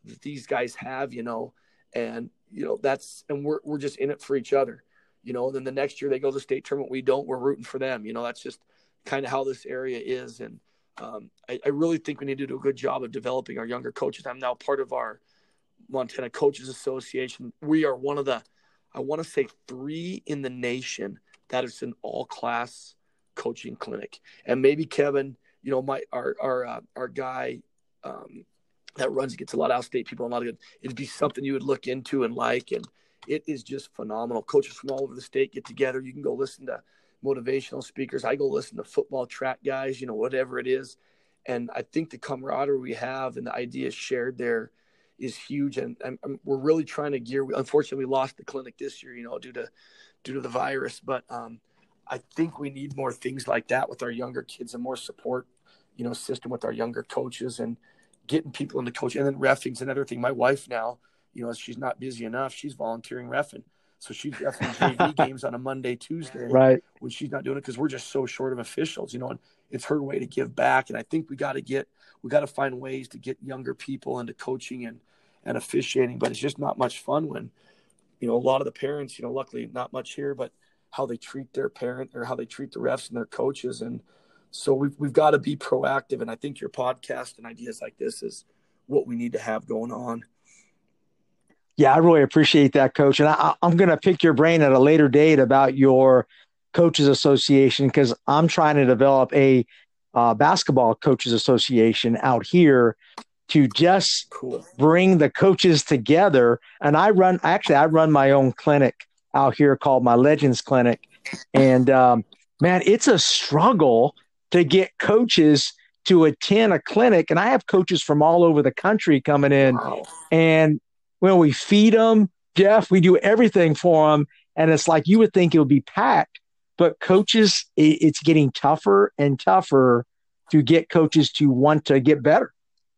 that these guys have. You know, and you know that's and we're we're just in it for each other. You know, and then the next year they go to the state tournament, we don't. We're rooting for them. You know, that's just kind of how this area is, and um, I, I really think we need to do a good job of developing our younger coaches. I'm now part of our Montana Coaches Association. We are one of the, I want to say, three in the nation that is an all class coaching clinic. And maybe Kevin, you know, my our our uh, our guy um, that runs gets a lot of out state people, a lot of good. It'd be something you would look into and like, and it is just phenomenal. Coaches from all over the state get together. You can go listen to motivational speakers. I go listen to football track guys, you know, whatever it is. And I think the camaraderie we have and the ideas shared there is huge. And, and, and we're really trying to gear. Unfortunately, we lost the clinic this year, you know, due to due to the virus. But um, I think we need more things like that with our younger kids and more support, you know, system with our younger coaches and getting people into coaching. And then refing's another thing. My wife now, you know, she's not busy enough. She's volunteering refing. So she's refing JV games on a Monday, Tuesday, right? When she's not doing it because we're just so short of officials, you know. And it's her way to give back. And I think we got to get, we got to find ways to get younger people into coaching and and officiating. But it's just not much fun when, you know, a lot of the parents, you know, luckily not much here, but how they treat their parent or how they treat the refs and their coaches. And so we've we've got to be proactive. And I think your podcast and ideas like this is what we need to have going on. Yeah, I really appreciate that, Coach. And I, am going to pick your brain at a later date about your coaches association because I'm trying to develop a uh, basketball coaches association out here to just cool. bring the coaches together. And I run actually I run my own clinic out here called my Legends Clinic, and um, man, it's a struggle to get coaches to attend a clinic. And I have coaches from all over the country coming in, wow. and when we feed them, Jeff, we do everything for them. And it's like you would think it would be packed, but coaches, it's getting tougher and tougher to get coaches to want to get better.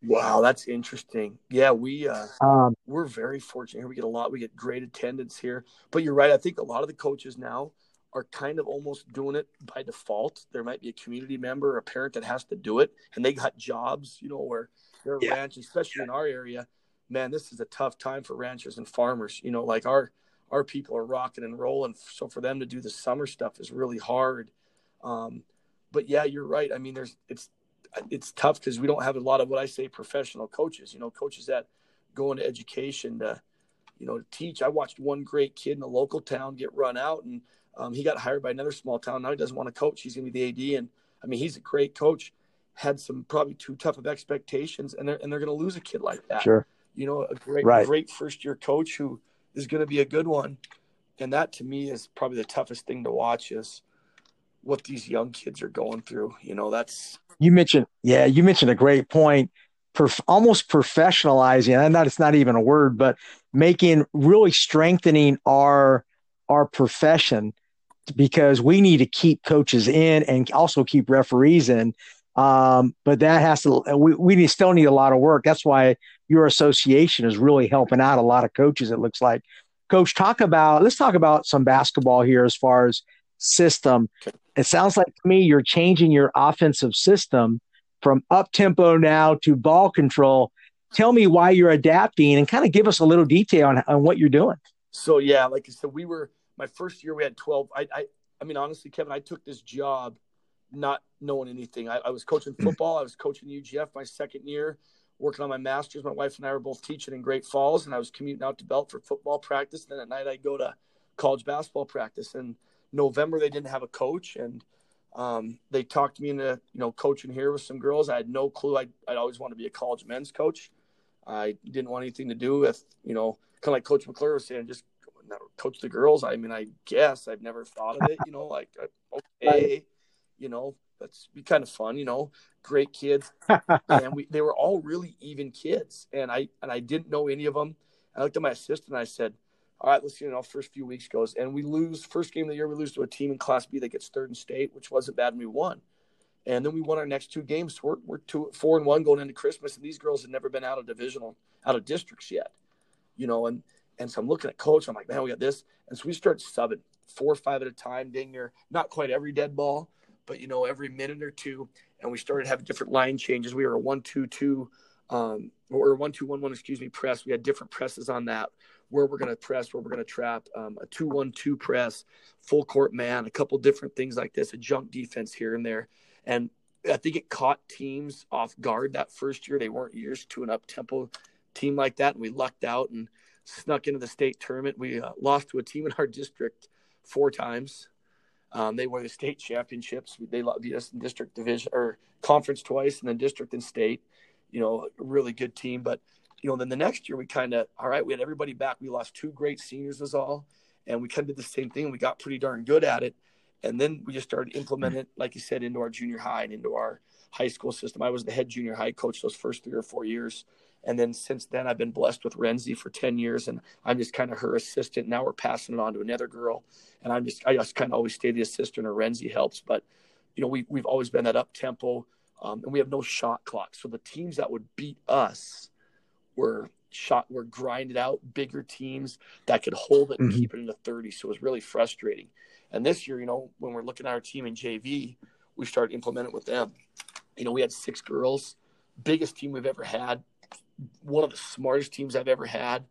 Wow, that's interesting. Yeah, we uh, um, we're very fortunate here. We get a lot. We get great attendance here. But you're right. I think a lot of the coaches now are kind of almost doing it by default. There might be a community member or a parent that has to do it, and they got jobs, you know, where they're yeah. ranch, especially in our area man, this is a tough time for ranchers and farmers. You know, like our our people are rocking and rolling, so for them to do the summer stuff is really hard. Um, but yeah, you're right. I mean, there's it's it's tough because we don't have a lot of what I say professional coaches. You know, coaches that go into education to you know to teach. I watched one great kid in a local town get run out, and um, he got hired by another small town. Now he doesn't want to coach. He's going to be the AD, and I mean, he's a great coach. Had some probably too tough of expectations, and they're and they're going to lose a kid like that. Sure you know, a great, right. great first year coach who is going to be a good one. And that to me is probably the toughest thing to watch is what these young kids are going through. You know, that's you mentioned, yeah, you mentioned a great point. Perf- almost professionalizing, and not it's not even a word, but making really strengthening our our profession because we need to keep coaches in and also keep referees in. Um, but that has to we, we still need a lot of work. That's why your association is really helping out a lot of coaches, it looks like. Coach, talk about let's talk about some basketball here as far as system. It sounds like to me you're changing your offensive system from up tempo now to ball control. Tell me why you're adapting and kind of give us a little detail on, on what you're doing. So yeah, like I said, we were my first year we had 12. I I, I mean honestly, Kevin, I took this job not knowing anything. I, I was coaching football. I was coaching UGF my second year working on my master's. My wife and I were both teaching in Great Falls, and I was commuting out to Belt for football practice. Then at night, I'd go to college basketball practice. In November, they didn't have a coach, and um, they talked me into you know coaching here with some girls. I had no clue. I'd, I'd always want to be a college men's coach. I didn't want anything to do with you know kind of like Coach McClure was saying, just coach the girls. I mean, I guess I've never thought of it. You know, like okay, you know, that's be kind of fun, you know, great kids. and we, they were all really even kids. And I, and I didn't know any of them. I looked at my assistant and I said, all right, let's you know, first few weeks goes, and we lose first game of the year. We lose to a team in Class B that gets third in state, which wasn't bad, and we won. And then we won our next two games. We're we're two four and one going into Christmas, and these girls had never been out of divisional, out of districts yet, you know. And and so I'm looking at coach. I'm like, man, we got this, and so we start subbing four or five at a time, dang near not quite every dead ball, but you know every minute or two. And we started having different line changes. We were a one two two, um, or one two one one, excuse me, press. We had different presses on that where we're going to press, where we're going to trap, um, a two-one-two press, full court man, a couple different things like this, a junk defense here and there, and I think it caught teams off guard that first year. They weren't used to an up-tempo team like that, and we lucked out and snuck into the state tournament. We uh, lost to a team in our district four times. Um, they won the state championships. They beat us in district division or conference twice, and then district and state. You know, a really good team, but you know, then the next year we kind of, all right, we had everybody back. We lost two great seniors, was all. And we kind of did the same thing. We got pretty darn good at it. And then we just started implementing it, like you said, into our junior high and into our high school system. I was the head junior high coach those first three or four years. And then since then, I've been blessed with Renzi for 10 years, and I'm just kind of her assistant. Now we're passing it on to another girl. And I'm just, I just kind of always stay the assistant, or Renzi helps. But, you know, we, we've always been that up tempo, um, and we have no shot clock. So the teams that would beat us, were shot were grinded out bigger teams that could hold it and mm-hmm. keep it in the 30 so it was really frustrating and this year you know when we're looking at our team in jv we started implementing with them you know we had six girls biggest team we've ever had one of the smartest teams i've ever had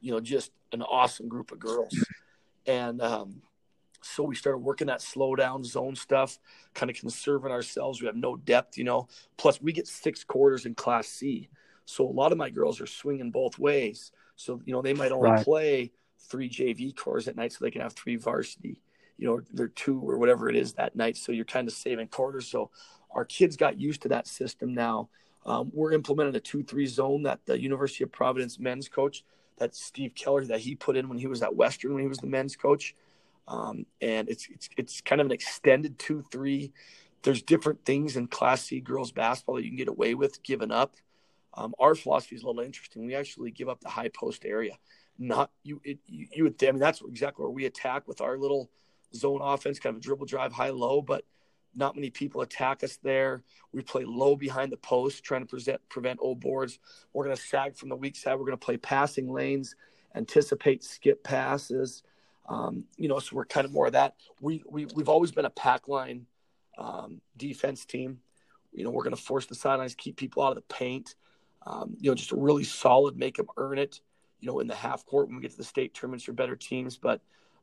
you know just an awesome group of girls and um, so we started working that slow down zone stuff kind of conserving ourselves we have no depth you know plus we get six quarters in class c so a lot of my girls are swinging both ways. So you know they might only right. play three JV cores at night, so they can have three varsity. You know, they're two or whatever it is that night. So you're kind of saving quarters. So our kids got used to that system now. Um, we're implementing a two-three zone that the University of Providence men's coach, that Steve Keller, that he put in when he was at Western when he was the men's coach. Um, and it's, it's it's kind of an extended two-three. There's different things in Class C girls basketball that you can get away with giving up. Um, our philosophy is a little interesting. We actually give up the high post area. Not you. It, you, you would. I mean, that's exactly where we attack with our little zone offense, kind of a dribble drive, high low. But not many people attack us there. We play low behind the post, trying to present, prevent old boards. We're going to sag from the weak side. We're going to play passing lanes, anticipate skip passes. Um, you know, so we're kind of more of that. We, we we've always been a pack line um, defense team. You know, we're going to force the sidelines, keep people out of the paint um, you know, just a really solid, make them earn it, you know, in the half court when we get to the state tournaments for better teams. But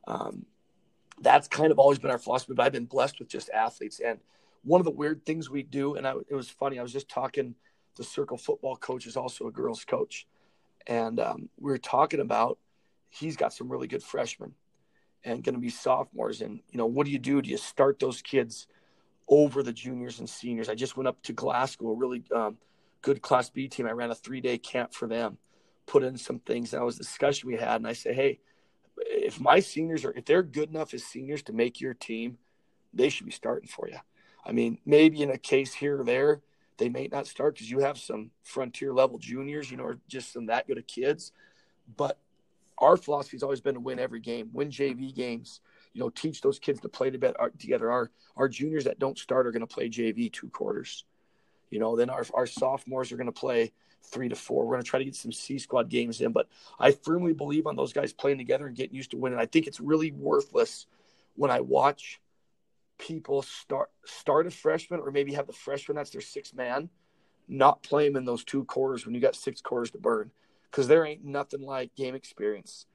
um, that's kind of always been our philosophy. But I've been blessed with just athletes. And one of the weird things we do, and I, it was funny, I was just talking, the circle football coach is also a girls coach. And um, we were talking about he's got some really good freshmen and going to be sophomores. And, you know, what do you do? Do you start those kids over the juniors and seniors? I just went up to Glasgow, a really um, good Class B team. I ran a three day camp for them, put in some things. That was a discussion we had. And I say, hey, if my seniors are, if they're good enough as seniors to make your team, they should be starting for you. I mean, maybe in a case here or there, they may not start because you have some frontier level juniors, you know, or just some that good of kids. But our philosophy has always been to win every game, win JV games, you know, teach those kids to play uh, together. Our, our juniors that don't start are going to play JV two quarters. You know, then our, our sophomores are going to play three to four. We're going to try to get some C squad games in, but I firmly believe on those guys playing together and getting used to winning. I think it's really worthless when I watch people start start a freshman or maybe have the freshman that's their sixth man, not play them in those two quarters when you got six quarters to burn, because there ain't nothing like game experience.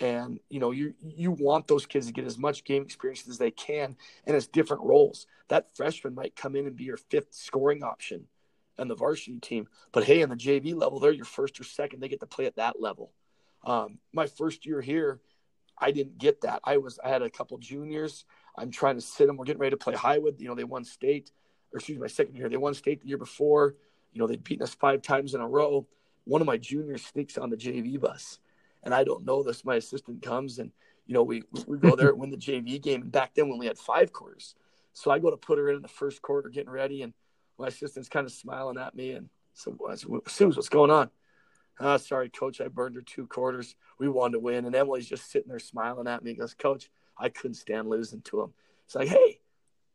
And you know you you want those kids to get as much game experience as they can and as different roles. That freshman might come in and be your fifth scoring option on the varsity team. But hey on the jv level they're your first or second. They get to play at that level. Um, my first year here i didn't get that. I was i had a couple juniors. I'm trying to sit them we're getting ready to play highwood. You know they won state or excuse me my second year. They won state the year before. You know they'd beaten us five times in a row one of my juniors sneaks on the jv bus and I don't know this. My assistant comes and you know we we go there and win the JV game. And back then when we had five quarters, so I go to put her in, in the first quarter, getting ready, and my assistant's kind of smiling at me. And so Suze, what's going on? oh, sorry, coach, I burned her two quarters. We wanted to win. And Emily's just sitting there smiling at me goes, Coach, I couldn't stand losing to him. It's like, hey,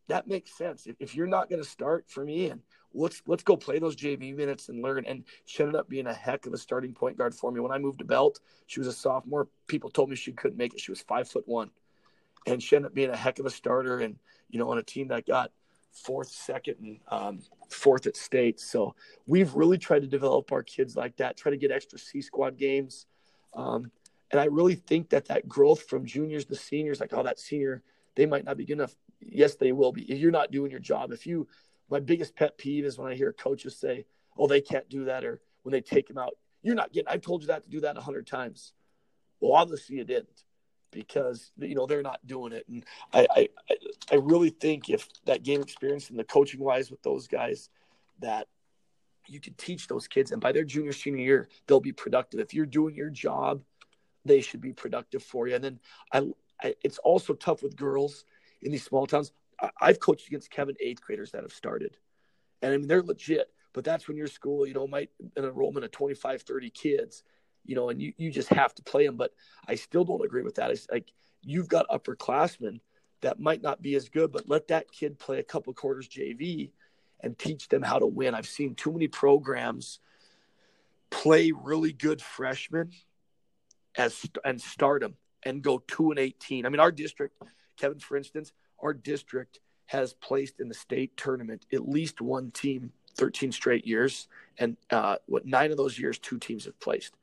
that makes sense. If, if you're not going to start for me and let's let's go play those JV minutes and learn. And she ended up being a heck of a starting point guard for me. When I moved to Belt, she was a sophomore. People told me she couldn't make it. She was five foot one, and she ended up being a heck of a starter. And you know, on a team that got fourth, second, and um, fourth at state. So we've really tried to develop our kids like that. Try to get extra C squad games. Um, and I really think that that growth from juniors to seniors, like, oh, that senior, they might not be good enough. Yes, they will be. You're not doing your job, if you my biggest pet peeve is when I hear coaches say, "Oh, they can't do that," or when they take them out. You're not getting. I've told you that to do that a hundred times. Well, obviously you didn't, because you know they're not doing it. And I, I, I really think if that game experience and the coaching wise with those guys, that you can teach those kids, and by their junior senior year, they'll be productive. If you're doing your job, they should be productive for you. And then I, I it's also tough with girls in these small towns. I've coached against Kevin eighth graders that have started, and I mean they're legit. But that's when your school, you know, might an enrollment of 25, 30 kids, you know, and you, you just have to play them. But I still don't agree with that. It's like you've got upperclassmen that might not be as good, but let that kid play a couple quarters JV and teach them how to win. I've seen too many programs play really good freshmen as and start them and go two and eighteen. I mean, our district, Kevin, for instance, our district has placed in the state tournament at least one team 13 straight years and uh, what nine of those years two teams have placed.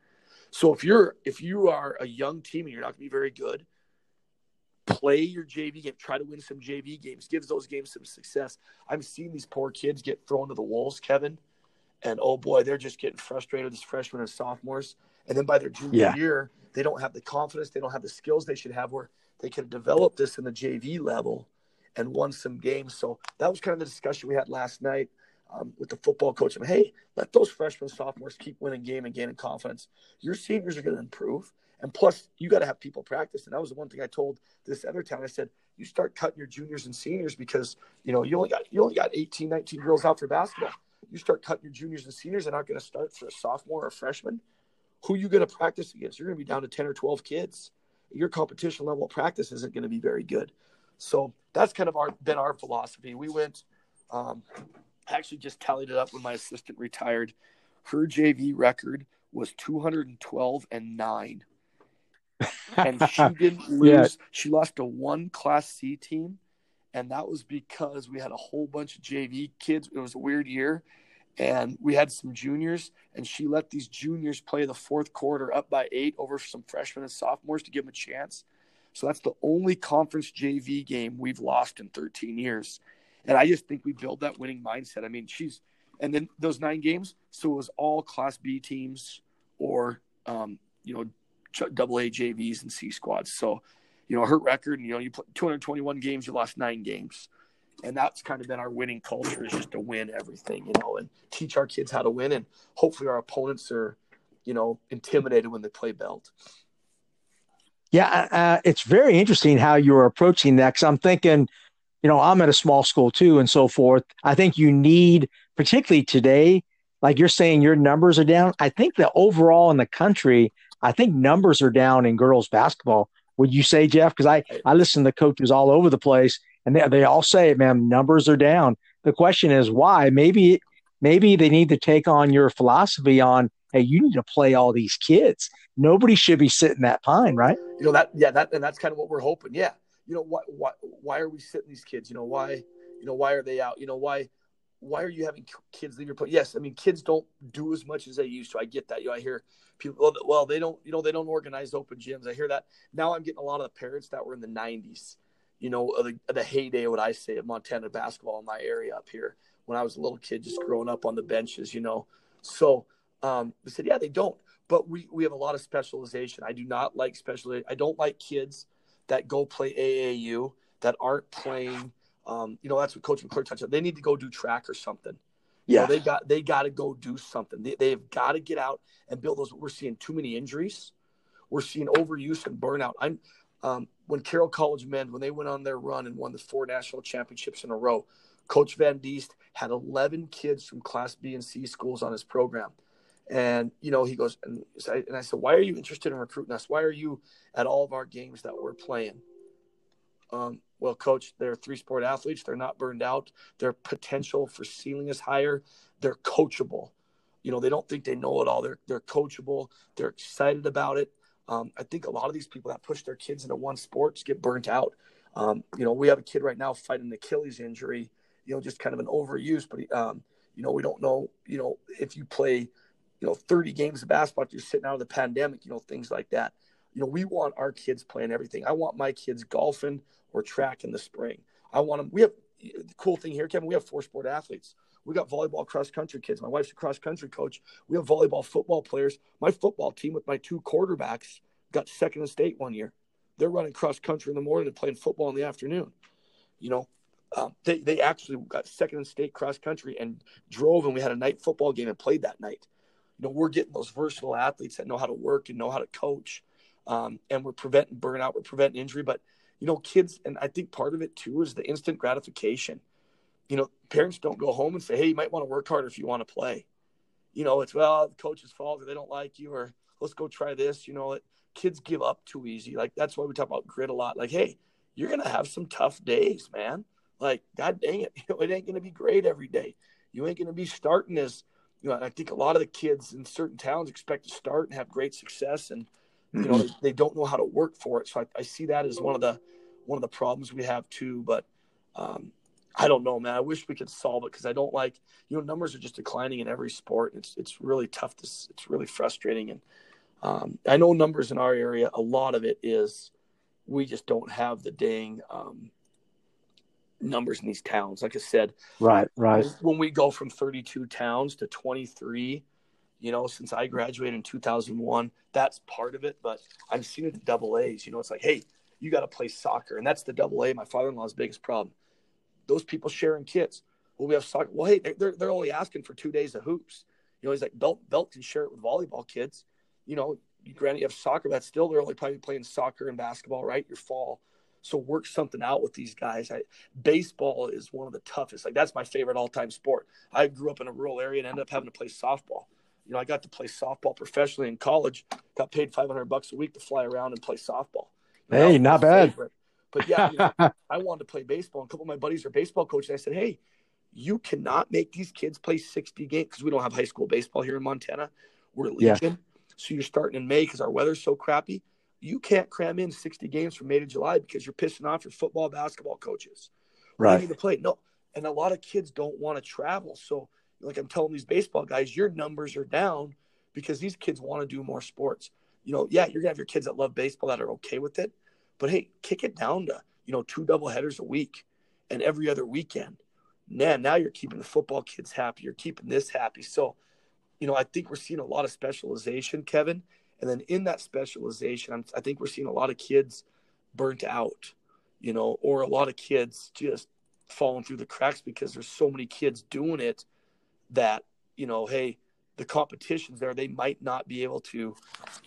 So if you're if you are a young team and you're not going to be very good play your jv game try to win some jv games gives those games some success. I'm seeing these poor kids get thrown to the wolves kevin and oh boy they're just getting frustrated as freshmen and sophomores. And then by their junior yeah. year they don't have the confidence they don't have the skills they should have where they can develop this in the JV level and won some games. So that was kind of the discussion we had last night um, with the football coach. I mean, hey, let those freshmen, sophomores keep winning game and gaining confidence. Your seniors are going to improve. And plus, you got to have people practice. And that was the one thing I told this other town. I said, you start cutting your juniors and seniors because, you know, you only got you only got 18, 19 girls out for basketball. You start cutting your juniors and seniors, they're not going to start for a sophomore or a freshman. Who are you going to practice against? You're going to be down to 10 or 12 kids your competition level of practice isn't going to be very good. So that's kind of our been our philosophy. We went, um, actually just tallied it up when my assistant retired. Her JV record was 212 and nine, and she didn't lose. Yeah. She lost to one Class C team, and that was because we had a whole bunch of JV kids. It was a weird year, and we had some juniors and she let these juniors play the fourth quarter up by eight over some freshmen and sophomores to give them a chance. So that's the only conference jv game we've lost in 13 years. And i just think we build that winning mindset. I mean she's and then those nine games so it was all class b teams or um, you know double a jvs and c squads. So you know her record you know you put 221 games you lost nine games and that's kind of been our winning culture is just to win everything, you know, and teach our kids how to win, and hopefully our opponents are, you know, intimidated when they play belt. Yeah, uh, uh it's very interesting how you're approaching that. Because I'm thinking, you know, I'm at a small school too, and so forth. I think you need, particularly today, like you're saying, your numbers are down. I think that overall in the country, I think numbers are down in girls basketball. Would you say, Jeff? Because I I listen to coaches all over the place, and they, they all say, man, numbers are down. The question is why? Maybe maybe they need to take on your philosophy on, hey, you need to play all these kids. Nobody should be sitting that pine, right? You know that, yeah, that, and that's kind of what we're hoping. Yeah, you know, why, why, why are we sitting these kids? You know, why, you know, why are they out? You know, why, why are you having kids leave your place? Yes, I mean, kids don't do as much as they used to. I get that. You know, I hear people, well, they don't, you know, they don't organize open gyms. I hear that. Now I'm getting a lot of the parents that were in the 90s you know, the, the heyday, what I say, of Montana basketball in my area up here when I was a little kid, just growing up on the benches, you know. So um, we said, yeah, they don't. But we, we have a lot of specialization. I do not like special. I don't like kids that go play AAU that aren't playing. Um, you know, that's what Coach McClure touched on. They need to go do track or something. Yeah, you know, they got they got to go do something. They they've got to get out and build those. We're seeing too many injuries. We're seeing overuse and burnout. I'm um, when Carroll College men, when they went on their run and won the four national championships in a row, Coach Van Diest had 11 kids from Class B and C schools on his program. And you know, he goes, and I said, "Why are you interested in recruiting us? Why are you at all of our games that we're playing?" Um, well, coach, they're three sport athletes. They're not burned out. Their potential for ceiling is higher. They're coachable. You know, they don't think they know it all. They're they're coachable. They're excited about it. Um, I think a lot of these people that push their kids into one sport get burnt out. Um, you know, we have a kid right now fighting an Achilles injury. You know, just kind of an overuse, but um, you know, we don't know. You know, if you play you know 30 games of basketball you're sitting out of the pandemic you know things like that you know we want our kids playing everything i want my kids golfing or track in the spring i want them we have the cool thing here kevin we have four sport athletes we got volleyball cross country kids my wife's a cross country coach we have volleyball football players my football team with my two quarterbacks got second in state one year they're running cross country in the morning and playing football in the afternoon you know um, they, they actually got second in state cross country and drove and we had a night football game and played that night you know, we're getting those versatile athletes that know how to work and know how to coach. Um, and we're preventing burnout, we're preventing injury. But, you know, kids, and I think part of it too is the instant gratification. You know, parents don't go home and say, hey, you might want to work harder if you want to play. You know, it's, well, the coach's fault or they don't like you or let's go try this. You know, it, kids give up too easy. Like, that's why we talk about grit a lot. Like, hey, you're going to have some tough days, man. Like, God dang it. You know, it ain't going to be great every day. You ain't going to be starting as you know, I think a lot of the kids in certain towns expect to start and have great success, and you know, they, don't know how to work for it. So I, I, see that as one of the one of the problems we have too. But um, I don't know, man. I wish we could solve it because I don't like, you know, numbers are just declining in every sport. It's it's really tough. To, it's really frustrating, and um, I know numbers in our area. A lot of it is we just don't have the dang um, numbers in these towns. Like I said, right, right. When we go from 32 towns to 23, you know, since I graduated in 2001, that's part of it. But I'm seeing it at double A's. You know, it's like, hey, you got to play soccer, and that's the double A. My father-in-law's biggest problem. Those people sharing kids. Well, we have soccer. Well, hey, they're they're only asking for two days of hoops. You know, he's like Belt Belt can share it with volleyball kids. You know, granted you have soccer, but still they're only probably playing soccer and basketball, right? Your fall. So work something out with these guys. I, baseball is one of the toughest. Like that's my favorite all-time sport. I grew up in a rural area and ended up having to play softball. You know, I got to play softball professionally in college. Got paid 500 bucks a week to fly around and play softball. Hey, not bad. Favorite. But yeah, you know, I wanted to play baseball. And a couple of my buddies are baseball coaches. I said, hey, you cannot make these kids play 60 games because we don't have high school baseball here in Montana. We're legion. Yeah. So you're starting in May because our weather's so crappy you can't cram in 60 games from May to July because you're pissing off your football, basketball coaches. Right. You need to play. No. And a lot of kids don't want to travel. So, like I'm telling these baseball guys, your numbers are down because these kids want to do more sports. You know, yeah, you're gonna have your kids that love baseball that are okay with it, but hey, kick it down to you know two double headers a week and every other weekend. Man, now you're keeping the football kids happy. You're keeping this happy. So, you know, I think we're seeing a lot of specialization, Kevin, and then in that specialization, I'm, I think we're seeing a lot of kids burnt out, you know, or a lot of kids just falling through the cracks because there's so many kids doing it that, you know, hey, the competition's there. They might not be able to,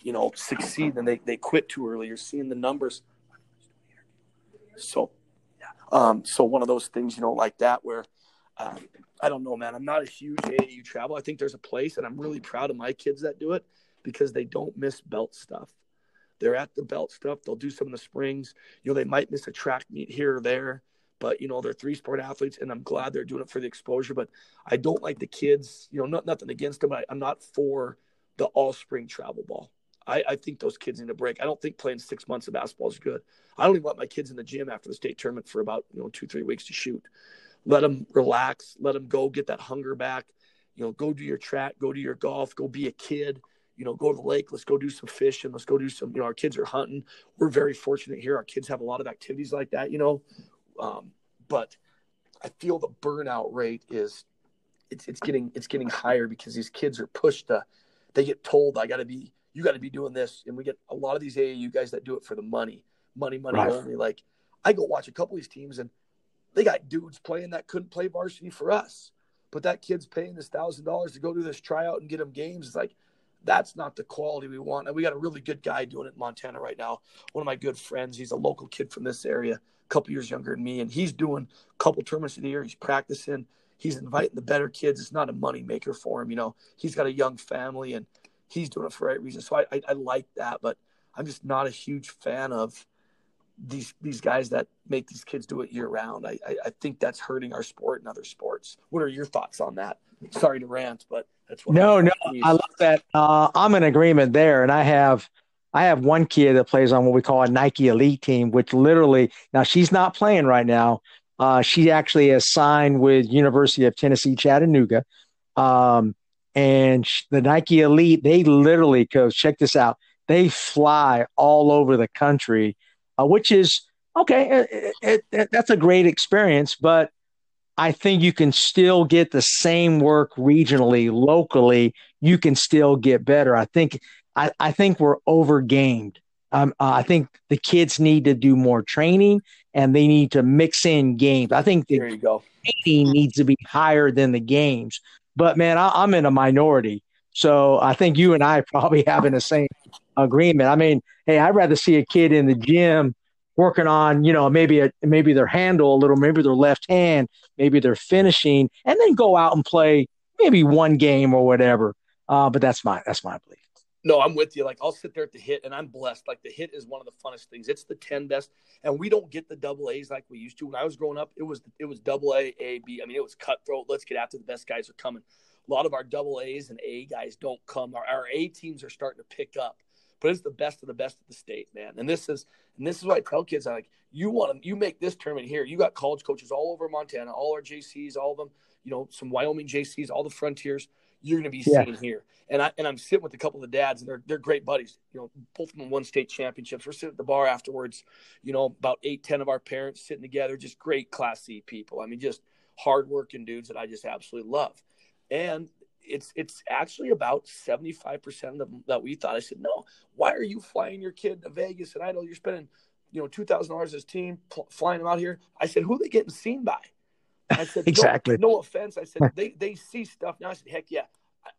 you know, succeed and they, they quit too early. You're seeing the numbers. So, um, so one of those things, you know, like that where, um, I don't know, man. I'm not a huge AAU travel. I think there's a place, and I'm really proud of my kids that do it because they don't miss Belt stuff. They're at the Belt stuff. They'll do some of the springs. You know, they might miss a track meet here or there, but you know, they're three sport athletes, and I'm glad they're doing it for the exposure. But I don't like the kids. You know, not nothing against them. I, I'm not for the all spring travel ball. I, I, think those kids need a break. I don't think playing six months of basketball is good. I even let my kids in the gym after the state tournament for about you know two three weeks to shoot. Let them relax. Let them go get that hunger back. You know, go do your track. Go do your golf. Go be a kid you know, go to the lake, let's go do some fishing, let's go do some, you know, our kids are hunting. We're very fortunate here. Our kids have a lot of activities like that, you know. Um, but I feel the burnout rate is it's it's getting it's getting higher because these kids are pushed to they get told I gotta be you gotta be doing this. And we get a lot of these AAU guys that do it for the money. Money, money right. only. Like I go watch a couple of these teams and they got dudes playing that couldn't play varsity for us. But that kid's paying this thousand dollars to go do this tryout and get them games. It's like that's not the quality we want. And we got a really good guy doing it in Montana right now. One of my good friends. He's a local kid from this area, a couple years younger than me, and he's doing a couple tournaments of the year. He's practicing. he's inviting the better kids. It's not a money maker for him. You know, he's got a young family and he's doing it for the right reason. So I, I, I like that, but I'm just not a huge fan of these these guys that make these kids do it year round. I, I, I think that's hurting our sport and other sports. What are your thoughts on that? Sorry to rant, but that's what no, no. I love that. Uh, I'm in agreement there, and I have I have one kid that plays on what we call a Nike Elite team, which literally now she's not playing right now. Uh, she actually has signed with University of Tennessee Chattanooga, um, and the Nike Elite they literally, coach, check this out. They fly all over the country, uh, which is okay. It, it, it, that's a great experience, but I think you can still get the same work regionally, locally. You can still get better. I think I, I think we're over gamed. Um, uh, I think the kids need to do more training and they need to mix in games. I think the there you go. training needs to be higher than the games. But man, I, I'm in a minority, so I think you and I probably having the same agreement. I mean, hey, I'd rather see a kid in the gym working on, you know, maybe a, maybe their handle a little, maybe their left hand, maybe they're finishing, and then go out and play maybe one game or whatever. Uh, but that's my that's my belief. No, I'm with you. Like I'll sit there at the hit, and I'm blessed. Like the hit is one of the funnest things. It's the ten best, and we don't get the double A's like we used to. When I was growing up, it was it was double A, A, B. I mean, it was cutthroat. Let's get after the best guys are coming. A lot of our double A's and A guys don't come. Our, our A teams are starting to pick up, but it's the best of the best of the state, man. And this is and this is what I tell kids. I like you want to you make this tournament here. You got college coaches all over Montana, all our JCs, all of them. You know, some Wyoming JCs, all the frontiers. You're going to be yeah. seen here. And I and I'm sitting with a couple of the dads, and they're they're great buddies. You know, both of them won state championships. We're sitting at the bar afterwards. You know, about eight, ten of our parents sitting together, just great class C people. I mean, just hardworking dudes that I just absolutely love. And it's it's actually about 75% of them that we thought. I said, no, why are you flying your kid to Vegas? And I know you're spending, you know, $2,000 as team pl- flying them out here. I said, who are they getting seen by? I said, exactly. No, no offense. I said, they, they see stuff. Now I said, heck yeah,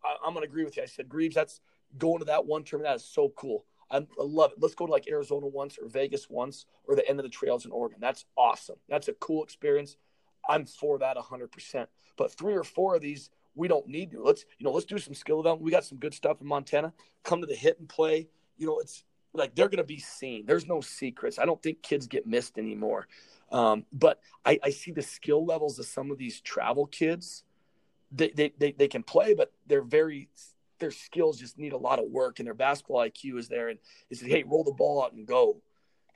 I, am going to agree with you. I said, Greaves, that's going to that one term. That is so cool. I, I love it. Let's go to like Arizona once or Vegas once or the end of the trails in Oregon. That's awesome. That's a cool experience. I'm for that 100%. But three or four of these, we don't need to. Let's, you know, let's do some skill development. We got some good stuff in Montana. Come to the hit and play. You know, it's like they're going to be seen. There's no secrets. I don't think kids get missed anymore. Um, but I, I see the skill levels of some of these travel kids they, they, they, they can play, but they're very their skills just need a lot of work, and their basketball IQ is there. And said, "Hey, roll the ball out and go."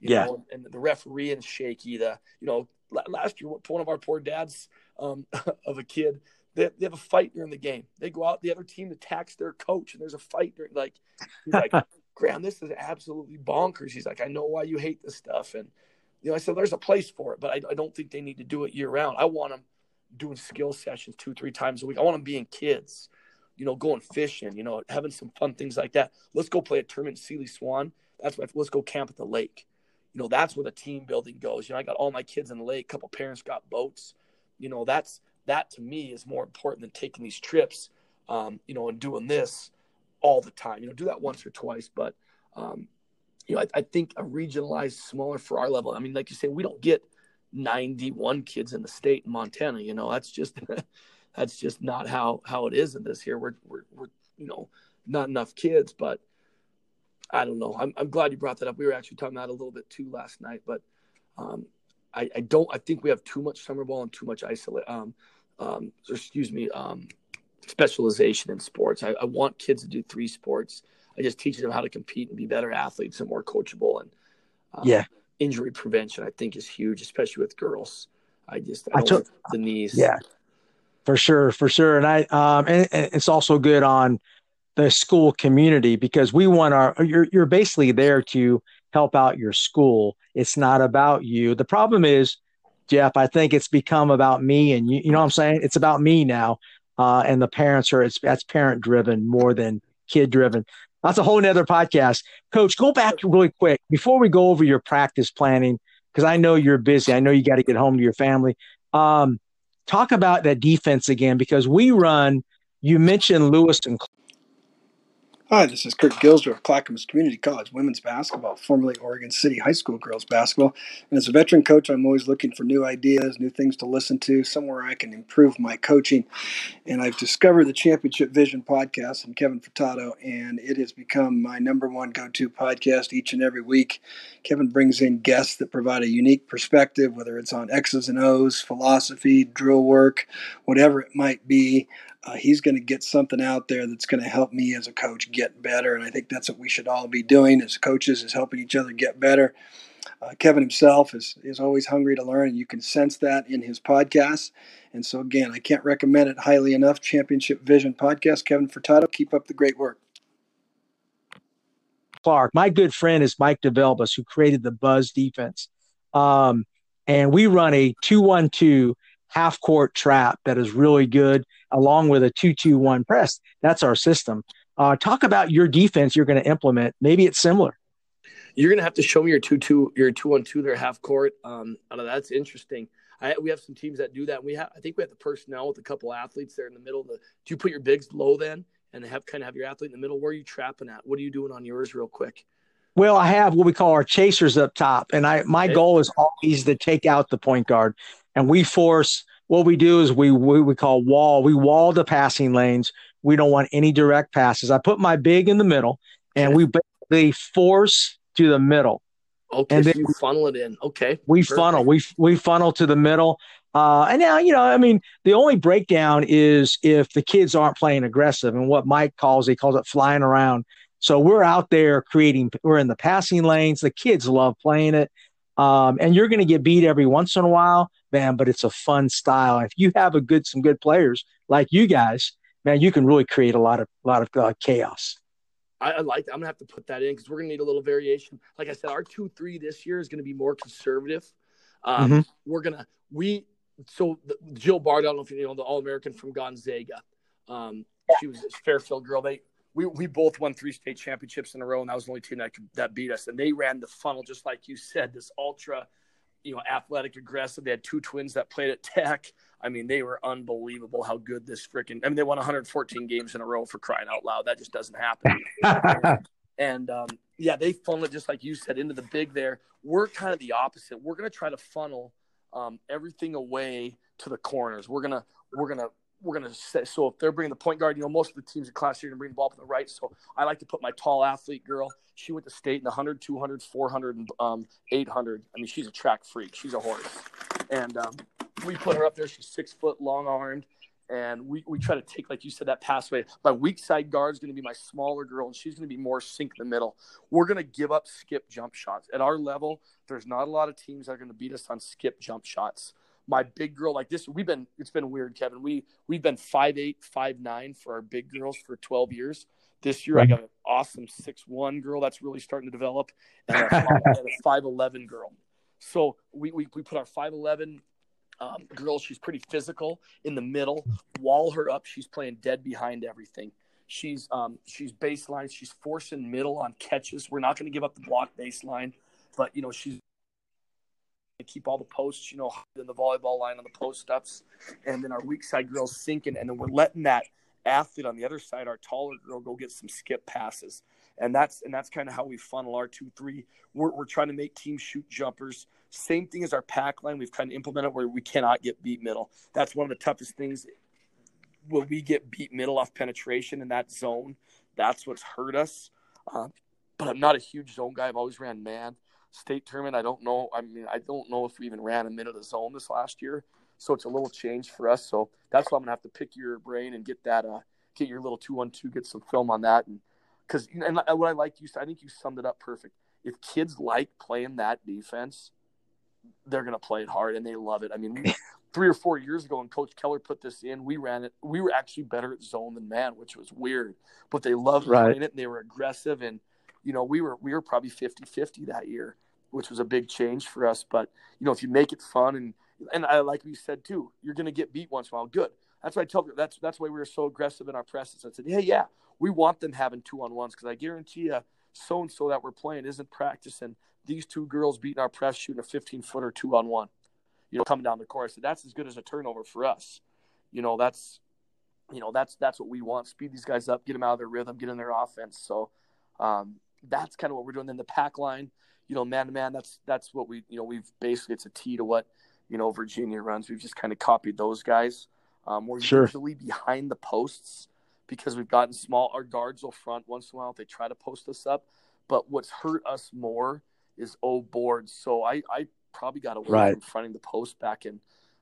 You yeah. Know? And the referee is shaky. The you know last year, one of our poor dads um, of a kid, they, they have a fight during the game. They go out, the other team attacks their coach, and there's a fight during. Like he's like, Graham, this is absolutely bonkers. He's like, I know why you hate this stuff, and you know, I said there's a place for it, but I, I don't think they need to do it year round. I want them doing skill sessions two, three times a week. I want them being kids, you know, going fishing, you know, having some fun things like that. Let's go play a tournament Seeley Swan. That's what, let's go camp at the lake. You know, that's where the team building goes. You know, I got all my kids in the lake, a couple parents got boats. You know, that's that to me is more important than taking these trips, um, you know, and doing this all the time. You know, do that once or twice, but um, you know, I, I, think a regionalized, smaller for our level. I mean, like you say, we don't get 91 kids in the state in Montana. You know, that's just that's just not how how it is in this here. We're we're, we're you know not enough kids, but I don't know. I'm I'm glad you brought that up. We were actually talking about a little bit too last night, but um, I, I don't. I think we have too much summer ball and too much isolate. Um, um, excuse me, um, specialization in sports. I, I want kids to do three sports. I just teach them how to compete and be better athletes and more coachable. And um, yeah, injury prevention, I think, is huge, especially with girls. I just I, I took the knees. Yeah, for sure, for sure. And I um and, and, it's also good on the school community because we want our you're you're basically there to help out your school. It's not about you. The problem is, Jeff, I think it's become about me and you. You know what I'm saying? It's about me now, uh, and the parents are it's that's parent driven more than kid driven. That's a whole nother podcast. Coach, go back really quick before we go over your practice planning, because I know you're busy. I know you got to get home to your family. Um, talk about that defense again, because we run, you mentioned Lewis and Hi, this is Kurt Gilsdorf, of Clackamas Community College women's basketball, formerly Oregon City High School girls basketball. And as a veteran coach, I'm always looking for new ideas, new things to listen to, somewhere I can improve my coaching. And I've discovered the Championship Vision podcast and Kevin Furtado, and it has become my number one go to podcast each and every week. Kevin brings in guests that provide a unique perspective, whether it's on X's and O's, philosophy, drill work, whatever it might be uh, he's going to get something out there that's going to help me as a coach get better. And I think that's what we should all be doing as coaches is helping each other get better. Uh, Kevin himself is, is always hungry to learn, and you can sense that in his podcast. And so, again, I can't recommend it highly enough. Championship Vision Podcast. Kevin Furtado, keep up the great work. Clark, my good friend is Mike DeVelbus, who created the Buzz defense. Um, and we run a 2 1 2 half court trap that is really good, along with a two-two-one press. That's our system. Uh, talk about your defense you're going to implement. Maybe it's similar. You're going to have to show me your two-two, your two-one-two there half court. Um, that's interesting. I, we have some teams that do that. We have, I think we have the personnel with a couple athletes there in the middle. The, do you put your bigs low then and have kind of have your athlete in the middle? Where are you trapping at? What are you doing on yours, real quick? Well, I have what we call our chasers up top, and I my goal is always to take out the point guard and we force what we do is we, we we call wall. We wall the passing lanes. We don't want any direct passes. I put my big in the middle, and we basically force to the middle. Okay, and so then you funnel it in. Okay, we perfect. funnel. We we funnel to the middle. Uh, and now, you know, I mean, the only breakdown is if the kids aren't playing aggressive, and what Mike calls he calls it flying around. So we're out there creating. We're in the passing lanes. The kids love playing it. Um, and you're going to get beat every once in a while, man, but it's a fun style. If you have a good, some good players like you guys, man, you can really create a lot of, a lot of uh, chaos. I, I like. That. I'm gonna have to put that in because we're gonna need a little variation. Like I said, our two three this year is gonna be more conservative. Um, mm-hmm. We're gonna we so the, Jill Barta. I don't know if you know the All American from Gonzaga. Um, she was a Fairfield girl. They we, we both won three state championships in a row, and that was the only team that could, that beat us. And they ran the funnel just like you said, this ultra, you know, athletic, aggressive. They had two twins that played at Tech. I mean, they were unbelievable how good this freaking. I mean, they won 114 games in a row for crying out loud. That just doesn't happen. and um, yeah, they funnel it just like you said into the big there. We're kind of the opposite. We're going to try to funnel um, everything away to the corners. We're gonna we're gonna we're going to say so if they're bringing the point guard, you know, most of the teams in class are going to bring the ball up on the right. So I like to put my tall athlete girl. She went to state in 100, 200, 400, and um, 800. I mean, she's a track freak. She's a horse. And um, we put her up there. She's six foot, long armed. And we, we try to take, like you said, that pathway. My weak side guard is going to be my smaller girl, and she's going to be more sink in the middle. We're going to give up skip jump shots. At our level, there's not a lot of teams that are going to beat us on skip jump shots my big girl like this we've been it's been weird kevin. We we've been five eight five nine for our big girls for 12 years. This year i got an awesome six one girl that's really starting to develop and a, 511 girl. So we, we, we put our 511 um, girl she's pretty physical in the middle wall her up she's playing dead behind everything. She's um, she's baseline she's forcing middle on catches. We're not going to give up the block baseline but you know she's keep all the posts, you know, in the volleyball line on the post ups, and then our weak side girls sinking, and then we're letting that athlete on the other side, our taller girl, go get some skip passes, and that's and that's kind of how we funnel our two three. We're we're trying to make teams shoot jumpers. Same thing as our pack line. We've kind of implemented where we cannot get beat middle. That's one of the toughest things. When we get beat middle off penetration in that zone? That's what's hurt us. Uh, but I'm not a huge zone guy. I've always ran man state tournament. I don't know. I mean, I don't know if we even ran a minute of zone this last year, so it's a little change for us. So that's why I'm gonna have to pick your brain and get that, uh, get your little two one two, get some film on that, and because and what I like you, I think you summed it up perfect. If kids like playing that defense, they're gonna play it hard and they love it. I mean. three or four years ago, when Coach Keller put this in, we ran it. We were actually better at zone than man, which was weird. But they loved right. playing it, and they were aggressive. And you know, we were we were probably 50-50 that year which was a big change for us. But you know, if you make it fun and and I like you said too, you're going to get beat once in a while. Good. That's why I tell you. That's that's why we were so aggressive in our presses. I said, hey, yeah, we want them having two on ones because I guarantee you, so and so that we're playing isn't practicing these two girls beating our press shooting a 15 footer two on one. You know, coming down the court. I said that's as good as a turnover for us. You know, that's you know, that's that's what we want. Speed these guys up, get them out of their rhythm, get in their offense. So um, that's kind of what we're doing. Then the pack line, you know, man to man, that's that's what we, you know, we've basically it's a T to what you know Virginia runs. We've just kind of copied those guys. Um, we're sure. usually behind the posts because we've gotten small. Our guards will front once in a while. They try to post us up, but what's hurt us more is old boards. So I, I probably got away right. from fronting the post back in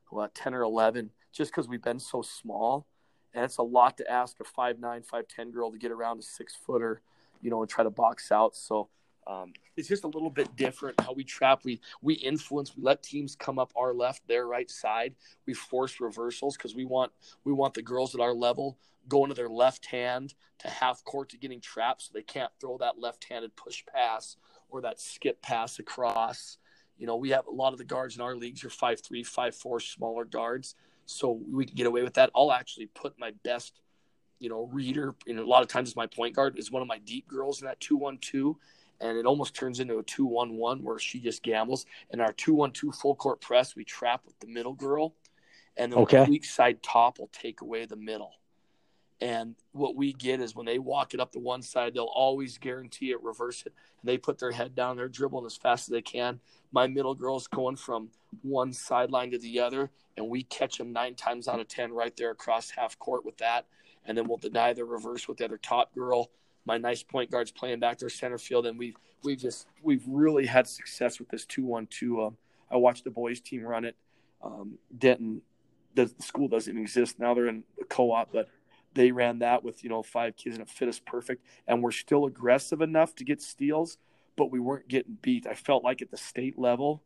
what ten or eleven, just because we've been so small, and it's a lot to ask a five nine, five ten girl to get around a six footer, you know, and try to box out. So um, it's just a little bit different how we trap. We we influence. We let teams come up our left, their right side. We force reversals because we want we want the girls at our level going to their left hand to half court to getting trapped, so they can't throw that left-handed push pass or that skip pass across. You know, we have a lot of the guards in our leagues are five three, five four, smaller guards, so we can get away with that. I'll actually put my best, you know, reader. You know, a lot of times my point guard is one of my deep girls in that two one two and it almost turns into a 2-1-1 where she just gambles. And our 2-1-2 full court press, we trap with the middle girl, and then okay. the weak side top will take away the middle. And what we get is when they walk it up the one side, they'll always guarantee it, reverse it. And they put their head down, they're dribbling as fast as they can. My middle girl's going from one sideline to the other, and we catch them nine times out of 10 right there across half court with that. And then we'll deny the reverse with the other top girl my nice point guards playing back there center field, and we've we've just we've really had success with this two one two. I watched the boys team run it. Um, Denton, the, school doesn't exist now; they're in the co-op, but they ran that with you know five kids and it fit us perfect. And we're still aggressive enough to get steals, but we weren't getting beat. I felt like at the state level,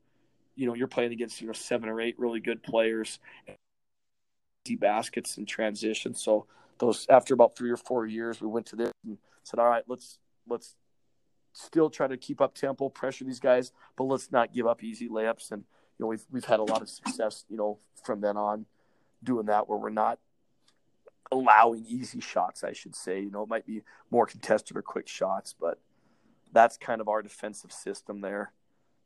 you know, you're playing against you know seven or eight really good players, baskets and transition. So those after about three or four years, we went to this and said, all right, let's let's still try to keep up tempo, pressure these guys, but let's not give up easy layups. And you know, we've we've had a lot of success, you know, from then on doing that where we're not allowing easy shots, I should say. You know, it might be more contested or quick shots, but that's kind of our defensive system there.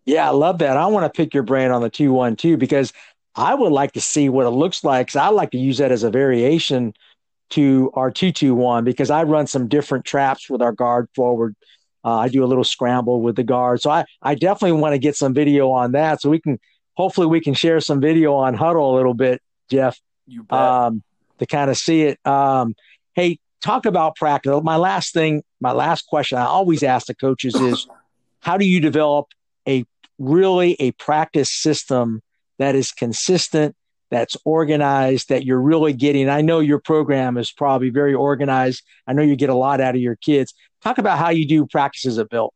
Yeah, I love that. I want to pick your brain on the two one two because I would like to see what it looks like. Cause I like to use that as a variation to our 221 because I run some different traps with our guard forward. Uh, I do a little scramble with the guard. So I, I definitely want to get some video on that so we can hopefully we can share some video on huddle a little bit, Jeff. You bet. Um, to kind of see it. Um, hey, talk about practice. My last thing, my last question I always ask the coaches is how do you develop a really a practice system that is consistent that's organized that you're really getting. I know your program is probably very organized. I know you get a lot out of your kids. Talk about how you do practices at Belt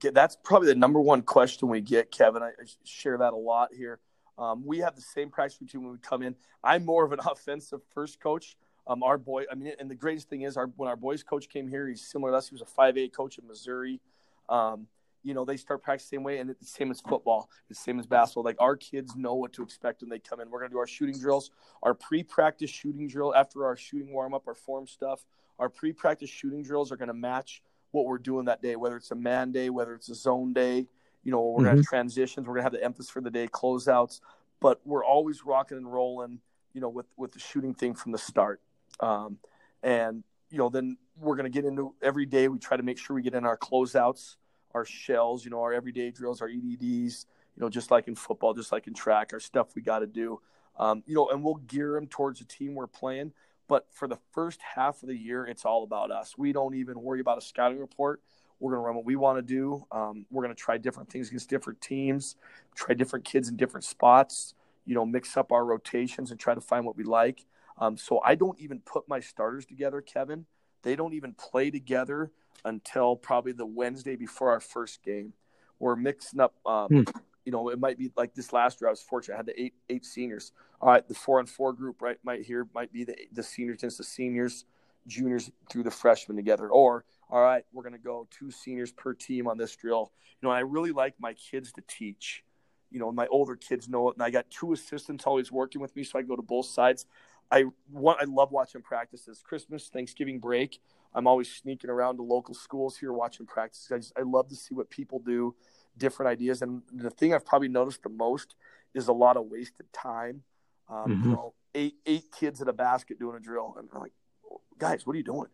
okay that's probably the number one question we get kevin. I share that a lot here. Um, we have the same practice routine when we come in. I'm more of an offensive first coach. Um, our boy i mean and the greatest thing is our when our boys coach came here he's similar to us. He was a 5a coach in missouri. Um, you know, they start practicing the same way, and it's the same as football, it's the same as basketball. Like our kids know what to expect when they come in. We're gonna do our shooting drills, our pre-practice shooting drill after our shooting warm up, our form stuff. Our pre-practice shooting drills are gonna match what we're doing that day, whether it's a man day, whether it's a zone day. You know, we're mm-hmm. gonna have transitions. We're gonna have the emphasis for the day, closeouts, but we're always rocking and rolling. You know, with with the shooting thing from the start, um, and you know, then we're gonna get into every day. We try to make sure we get in our closeouts our shells, you know, our everyday drills, our EDDs, you know, just like in football, just like in track, our stuff we got to do. Um, you know, and we'll gear them towards the team we're playing. But for the first half of the year, it's all about us. We don't even worry about a scouting report. We're going to run what we want to do. Um, we're going to try different things against different teams, try different kids in different spots, you know, mix up our rotations and try to find what we like. Um, so I don't even put my starters together, Kevin. They don't even play together until probably the Wednesday before our first game. We're mixing up. Um, hmm. You know, it might be like this last year. I was fortunate; I had the eight eight seniors. All right, the four and four group right might here might be the the seniors against the seniors, juniors through the freshmen together. Or all right, we're going to go two seniors per team on this drill. You know, I really like my kids to teach. You know, my older kids know it, and I got two assistants always working with me, so I go to both sides. I want I love watching practices. Christmas, Thanksgiving break. I'm always sneaking around to local schools here watching practices. I just I love to see what people do, different ideas. And the thing I've probably noticed the most is a lot of wasted time. Um, mm-hmm. You know, eight eight kids at a basket doing a drill, and I'm like, guys, what are you doing?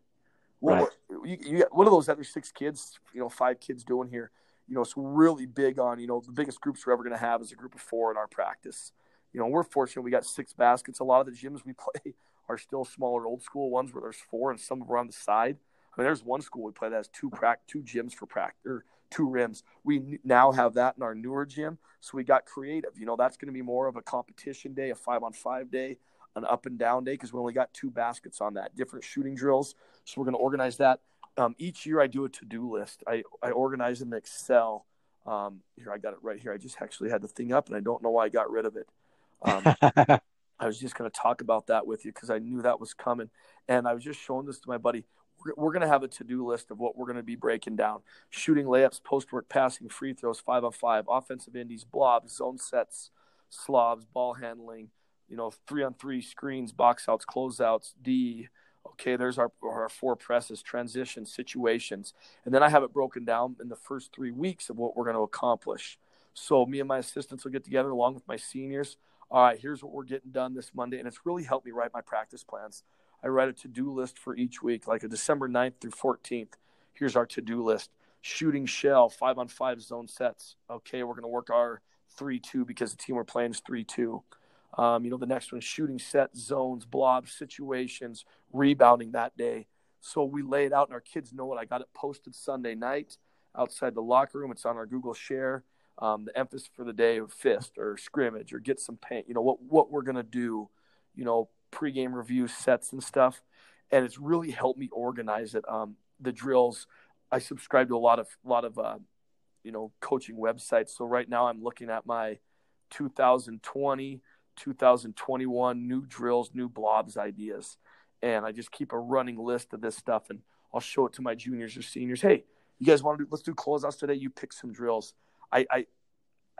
What, Right. what, you, you got, what are those other six kids, you know, five kids doing here? You know, it's really big on, you know, the biggest groups we're ever going to have is a group of four in our practice. You know, we're fortunate we got six baskets. A lot of the gyms we play are still smaller old school ones where there's four and some are on the side. I mean, there's one school we play that has two prac, two gyms for practice, or two rims. We now have that in our newer gym. So we got creative. You know, that's going to be more of a competition day, a five on five day, an up and down day because we only got two baskets on that, different shooting drills. So we're going to organize that. Um, each year I do a to do list. I, I organize in Excel. Um, here, I got it right here. I just actually had the thing up and I don't know why I got rid of it. Um, I was just going to talk about that with you because I knew that was coming. And I was just showing this to my buddy. We're, we're going to have a to do list of what we're going to be breaking down shooting layups, post work, passing, free throws, five on five, offensive indies, blobs, zone sets, slobs, ball handling, you know, three on three screens, box outs, closeouts, D. Okay, there's our, our four presses, transitions, situations. And then I have it broken down in the first three weeks of what we're going to accomplish. So me and my assistants will get together along with my seniors. All right, here's what we're getting done this Monday. And it's really helped me write my practice plans. I write a to do list for each week, like a December 9th through 14th. Here's our to do list shooting shell, five on five zone sets. Okay, we're going to work our 3 2 because the team we're playing is 3 2. Um, you know, the next one, shooting set, zones, blobs, situations, rebounding that day. So we lay it out, and our kids know it. I got it posted Sunday night outside the locker room. It's on our Google Share. Um, the emphasis for the day of fist or scrimmage or get some paint. You know what what we're gonna do. You know, pregame review sets and stuff, and it's really helped me organize it. Um, the drills. I subscribe to a lot of lot of uh, you know coaching websites. So right now I'm looking at my 2020, 2021 new drills, new blobs ideas, and I just keep a running list of this stuff, and I'll show it to my juniors or seniors. Hey, you guys want to do? Let's do closeouts today. You pick some drills. I I,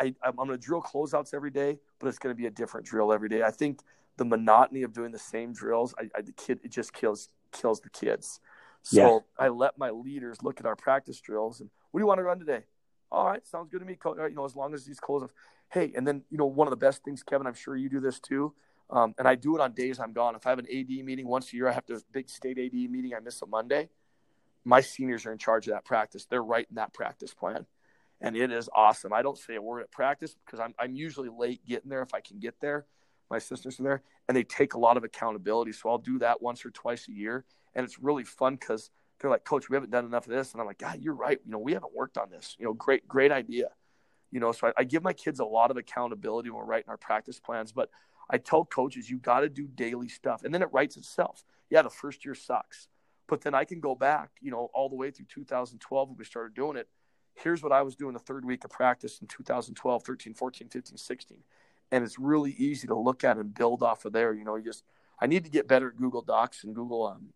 I I'm going to drill closeouts every day, but it's going to be a different drill every day. I think the monotony of doing the same drills, I, I the kid it just kills kills the kids. So Yeah. I let my leaders look at our practice drills and what do you want to run today? All right, sounds good to me. Right, You know, as long as these close Hey, and then you know one of the best things, Kevin. I'm sure you do this too. Um, and I do it on days I'm gone. If I have an AD meeting once a year, I have to big state AD meeting. I miss a Monday. My seniors are in charge of that practice. They're writing that practice plan, and it is awesome. I don't say a word at practice because I'm I'm usually late getting there if I can get there. My sisters are there, and they take a lot of accountability. So I'll do that once or twice a year, and it's really fun because they're like, Coach, we haven't done enough of this, and I'm like, God, you're right. You know, we haven't worked on this. You know, great, great idea. You know, so I, I give my kids a lot of accountability when we're writing our practice plans, but I tell coaches you got to do daily stuff, and then it writes itself. Yeah, the first year sucks, but then I can go back, you know, all the way through 2012 when we started doing it. Here's what I was doing the third week of practice in 2012, 13, 14, 15, 16 and it's really easy to look at and build off of there. You know, you just I need to get better at Google Docs and Google um,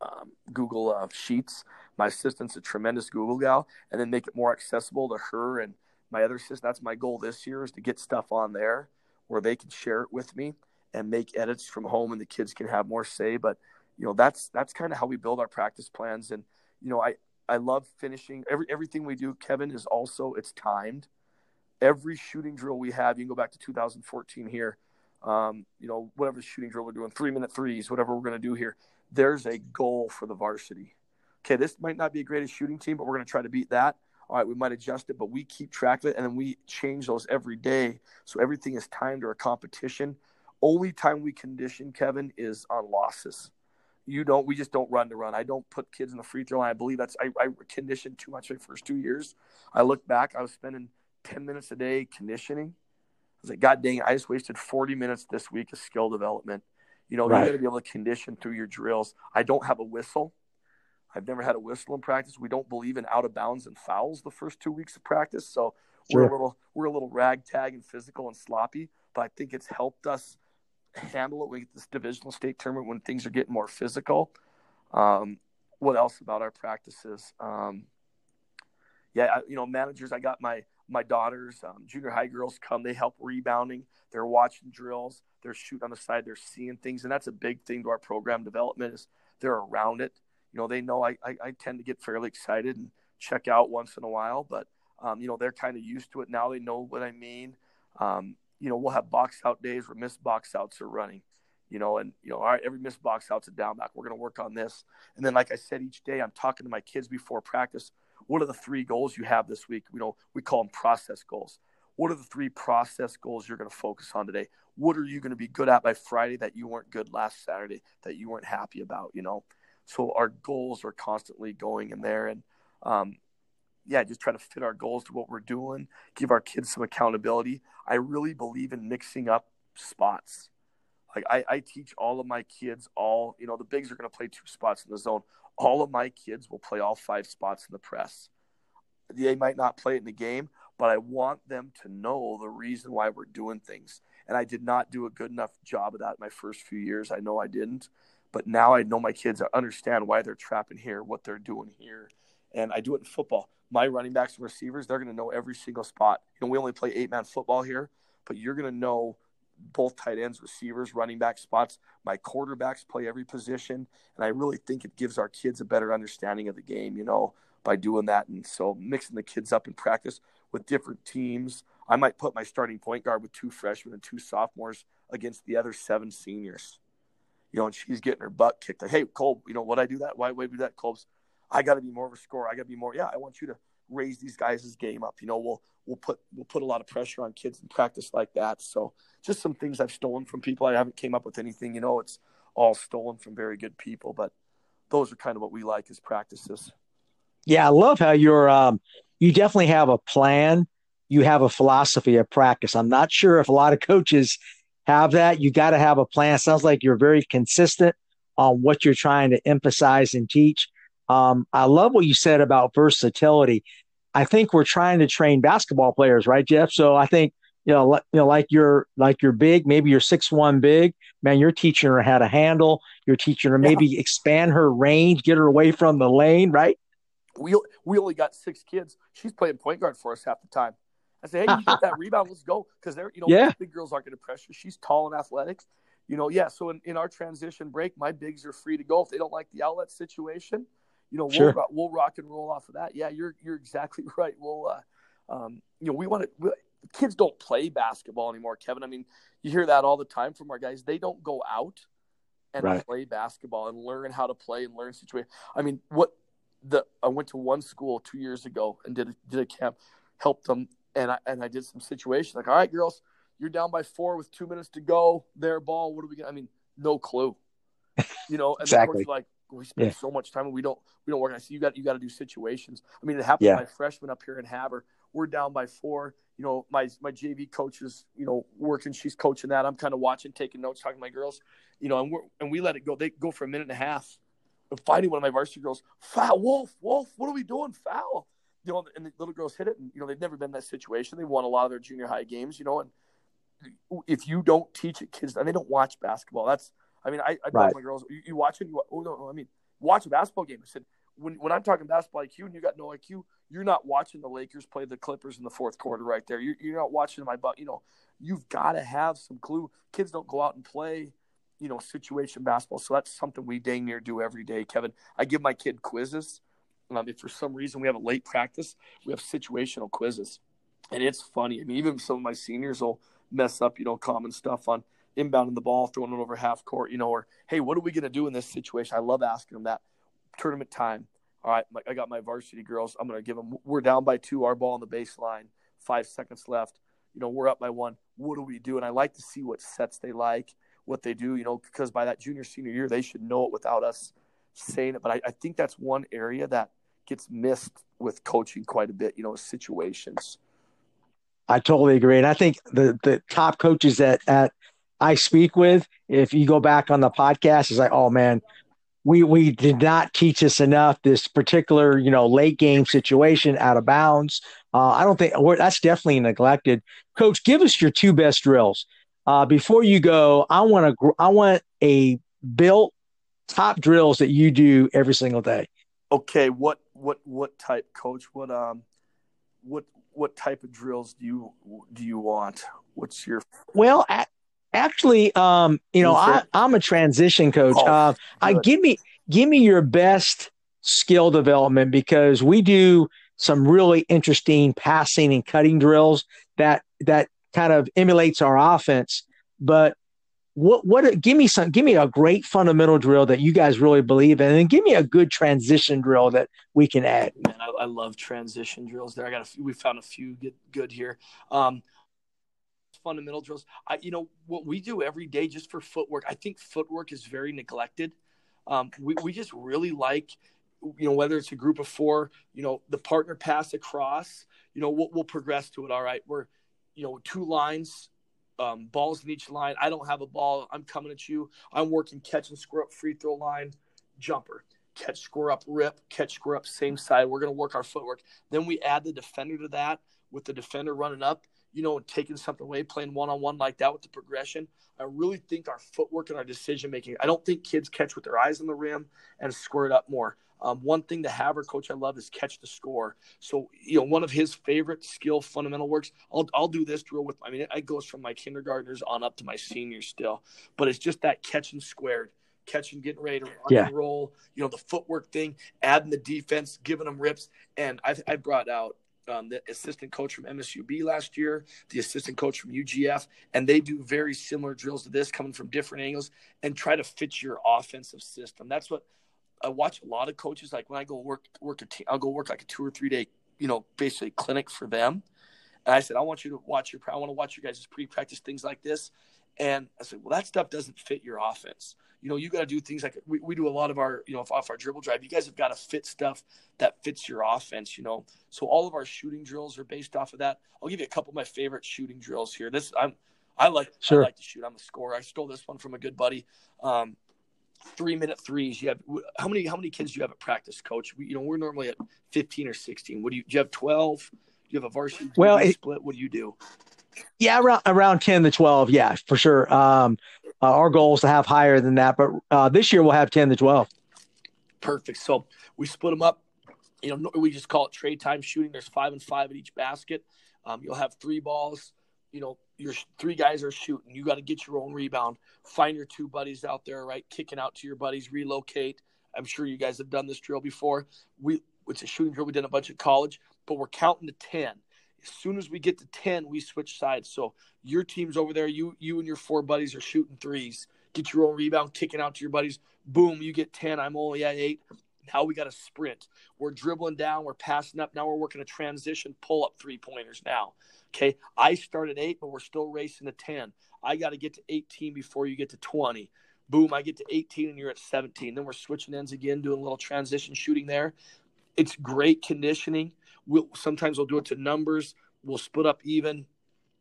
um, Google uh, Sheets. My assistant's a tremendous Google gal, and then make it more accessible to her and my other assistant. That's my goal this year is to get stuff on there where they can share it with me and make edits from home, and the kids can have more say. But you know, that's that's kind of how we build our practice plans. And you know, I I love finishing every everything we do. Kevin is also it's timed every shooting drill we have, you can go back to 2014 here. Um, you know, whatever shooting drill we're doing, three minute threes, whatever we're going to do here, there's a goal for the varsity. Okay, this might not be a greatest shooting team, but we're going to try to beat that. All right, we might adjust it, but we keep track of it and then we change those every day. So everything is timed or a competition. Only time we condition, Kevin, is on losses. You don't, we just don't run to run. I don't put kids in the free throw line. I believe that's, I, I conditioned too much my first two years. I look back, I was spending 10 minutes a day conditioning. I was like, God dang I just wasted 40 minutes this week of skill development. You know, Right. you got to be able to condition through your drills. I don't have a whistle. I've never had a whistle in practice. We don't believe in out of bounds and fouls the first two weeks of practice. So we're a little we're a little ragtag and physical and sloppy, but I think it's helped us handle it with this divisional state tournament when things are getting more physical. Um, what else about our practices? Um, yeah, I- you know, managers. I got my my daughters, um, junior high girls come. They help rebounding. They're watching drills. They're shooting on the side. They're seeing things, and that's a big thing to our program development. Is they're around it. You know, they know I I, I tend to get fairly excited and check out once in a while, but um, you know they're kind of used to it now. They know what I mean. Um, you know, we'll have box out days where missed box outs are running. you know, and you know, all right, every missed box out's a down back. We're going to work on this. And then, like I said, each day I'm talking to my kids before practice. What are the three goals you have this week? You know, we call them process goals. What are the three process goals you're going to focus on today? What are you going to be good at by Friday that you weren't good last Saturday that you weren't happy about? You know, so our goals are constantly going in there, and um, yeah, just try to fit our goals to what we're doing, give our kids some accountability. I really believe in mixing up spots. Like I, I teach all of my kids all, you know, the bigs are going to play two spots in the zone. All of my kids will play all five spots in the press. They might not play it in the game, but I want them to know the reason why we're doing things. And I did not do a good enough job of that my first few years. I know I didn't, but now I know my kids understand why they're trapping here, what they're doing here. And I do it in football. My running backs and receivers, they're going to know every single spot. You know, we only play eight man football here, but you're going to know both tight ends, receivers, running back spots. My quarterbacks play every position, and I really think it gives our kids a better understanding of the game. You know, by doing that, and so mixing the kids up in practice with different teams. I might put my starting point guard with two freshmen and two sophomores against the other seven seniors. You know, and she's getting her butt kicked. Like, hey, Cole, you know, what I do that? Why would I do that? Cole's, I got to be more of a scorer. I got to be more. Yeah, I want you to raise these guys' game up. You know, we'll we'll put we'll put a lot of pressure on kids in practice like that. So just some things I've stolen from people. I haven't came up with anything. You know, it's all stolen from very good people. But those are kind of what we like as practices. Yeah, I love how you're. Um, you definitely have a plan. You have a philosophy of practice. I'm not sure if a lot of coaches have that. You got to have a plan. Sounds like you're very consistent on what you're trying to emphasize and teach. Um, I love what you said about versatility. I think we're trying to train basketball players, right, Jeff? So I think you know, you know, like you're like you're big, maybe you're six one big, man. You're teaching her how to handle. You're teaching her maybe yeah. expand her range, get her away from the lane, right? We we only got six kids. She's playing point guard for us half the time. I say, hey, you get that rebound, let's go, because they're you know yeah. big girls aren't going to pressure. She's tall and athletic, you know. Yeah, so in, in our transition break, my bigs are free to go if they don't like the outlet situation you know, sure. we'll, we'll rock and roll off of that. Yeah, you're you're exactly right. We'll, uh, um, you know, we want to. Kids don't play basketball anymore, Kevin. I mean, you hear that all the time from our guys. They don't go out and right. play basketball and learn how to play and learn situation. I mean, what the I went to one school two years ago and did a, did a camp, helped them, and I and I did some situations like, all right, girls, you're down by four with two minutes to go. Their ball. What are we? Gonna, I mean, no clue. You know, and exactly. like we spend yeah. so much time and we don't we don't work. I see you got you got to do situations. I mean, it happened yeah. to my freshman up here in Havre. We're down by four. You know, my my JV coach is you know working. She's coaching that. I'm kind of watching, taking notes, talking to my girls. You know, and we and we let it go. They go for a minute and a half. And finally, one of my varsity girls, foul, Wolf, Wolf, what are we doing? Foul. You know, and the little girls hit it, and you know they've never been in that situation. They won a lot of their junior high games. You know, and if you don't teach it, kids, and they don't watch basketball. That's I mean, I, I right. my girls, you, you watch it. You, oh no, I mean, watch a basketball game. I said, when when I'm talking basketball IQ and you got no IQ, you're not watching the Lakers play the Clippers in the fourth quarter right there. You're, you're not watching my butt. You know, you've got to have some clue. Kids don't go out and play, you know, situation basketball. So that's something we dang near do every day, Kevin. I give my kid quizzes. Um, if for some reason we have a late practice, we have situational quizzes, and it's funny. I mean, even some of my seniors will mess up, you know, common stuff on inbounding the ball, throwing it over half court, you know, or hey, what are we going to do in this situation? I love asking them that. Tournament time. All right, I got my varsity girls. I'm going to give them. We're down by two. Our ball on the baseline. Five seconds left. You know, we're up by one. What do we do? And I like to see what sets they like, what they do. You know, because by that junior senior year, they should know it without us saying it. But I, I think that's one area that gets missed with coaching quite a bit. You know, situations. I totally agree, and I think the the top coaches at at I speak with, if you go back on the podcast, it's like, oh man, we we did not teach us enough this particular you know late game situation out of bounds. Uh, I don't think that's definitely neglected. Coach, give us your two best drills. Uh, before you go, I want to I want a built top drills that you do every single day. Okay, what what what type, Coach? What um what what type of drills do you do you want? What's your well? At, Actually, um, you know, I, I'm a transition coach. Oh, uh, I give me give me your best skill development because we do some really interesting passing and cutting drills that that kind of emulates our offense. But what what give me some give me a great fundamental drill that you guys really believe in and give me a good transition drill that we can add man i, I love transition drills there i got a few we found a few good good here um fundamental drills i you know what we do every day just for footwork i think footwork is very neglected um we, we just really like you know whether it's a group of four you know the partner pass across you know we'll, we'll progress to it all right we're you know two lines um, balls in each line. I don't have a ball. I'm coming at you. I'm working catch and score up free throw line, jumper, catch, score up, rip, catch, score up, same side. We're going to work our footwork. Then we add the defender to that with the defender running up, you know, taking something away, playing one on one like that with the progression. I really think our footwork and our decision making. I don't think kids catch with their eyes on the rim and square it up more. Um, one thing the Havre coach I love is catch the score. So you know, one of his favorite skill fundamental works. I'll I'll do this drill with. I mean, it goes from my kindergartners on up to my seniors still, but it's just that catching squared catching, getting ready to rock yeah. and roll. You know, the footwork thing, adding the defense, giving them rips. And I, I brought out um, the assistant coach from MSUB last year, the assistant coach from UGF, and they do very similar drills to this, coming from different angles, and try to fit your offensive system. That's what I watch a lot of coaches like when I go work work a team, I'll go work like a two or three day, you know, basically clinic for them. And I said, I want you to watch your, I want to watch your guys' pre-practice things like this. And I said, well, that stuff doesn't fit your offense. You know, you got to do things like we, we do a lot of our, you know, off our dribble drive. You guys have got to fit stuff that fits your offense. You know, so all of our shooting drills are based off of that. I'll give you a couple of my favorite shooting drills here. This I'm, I like, sure. I like to shoot. I'm a scorer. I stole this one from a good buddy. Um, three minute threes. You have how many how many kids do you have at practice, coach? We, you know, we're normally at fifteen or sixteen. What do you do? You have twelve? Do you have a varsity well, it, split? What do you do? Yeah, around around ten to twelve. Yeah, for sure. Um, uh, our goal is to have higher than that, but uh, this year we'll have ten to twelve. Perfect. So we split them up. You know, we just call it trade time shooting. There's five and five at each basket. Um, you'll have three balls. You know, your three guys are shooting. You got to get your own rebound. Find your two buddies out there, right? Kicking out to your buddies, relocate. I'm sure you guys have done this drill before. We it's a shooting drill we did a bunch of college, but we're counting to ten. As soon as we get to ten, we switch sides. So your team's over there. You you and your four buddies are shooting threes. Get your own rebound, kicking out to your buddies. Boom, you get ten. I'm only at eight. Now we got to sprint. We're dribbling down. We're passing up. Now we're working a transition pull up three pointers now. Okay. I start at eight, but we're still racing to 10. I got to get to 18 before you get to 20. Boom, I get to 18 and you're at 17. Then we're switching ends again, doing a little transition shooting there. It's great conditioning. We'll sometimes we'll do it to numbers. We'll split up even.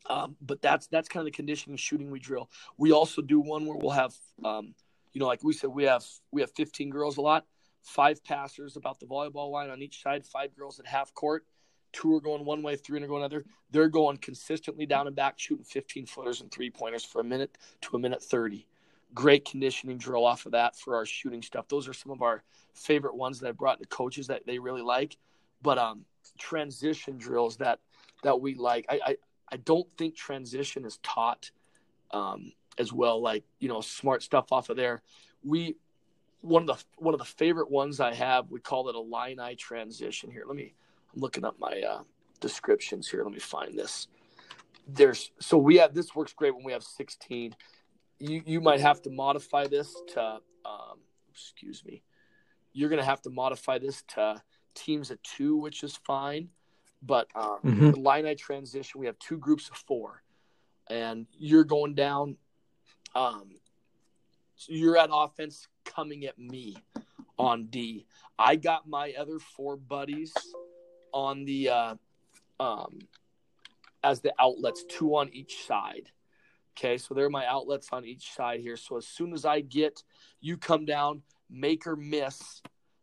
Um, but that's that's kind of the conditioning shooting we drill. We also do one where we'll have, um, you know, like we said, we have we have 15 girls a lot, five passers about the volleyball line on each side, five girls at half court two are going one way, three are going another. They're going consistently down and back, shooting 15 footers and three pointers for a minute to a minute 30. Great conditioning drill off of that for our shooting stuff. Those are some of our favorite ones that I brought to coaches that they really like. But um, transition drills that that we like. I, I, I don't think transition is taught um, as well. Like you know, smart stuff off of there. We one of the one of the favorite ones I have. We call it a line eye transition. Here, let me I'm looking up my uh, descriptions here. Let me find this. There's so we have this works great when we have 16. You you might have to modify this to um, excuse me. You're gonna have to modify this to teams at two, which is fine. But um, mm-hmm. the line eye transition, we have two groups of four, and you're going down. Um, so you're at offense coming at me on D. I got my other four buddies on the uh, um, as the outlets, two on each side. Okay, so they're my outlets on each side here. So as soon as I get you come down, make or miss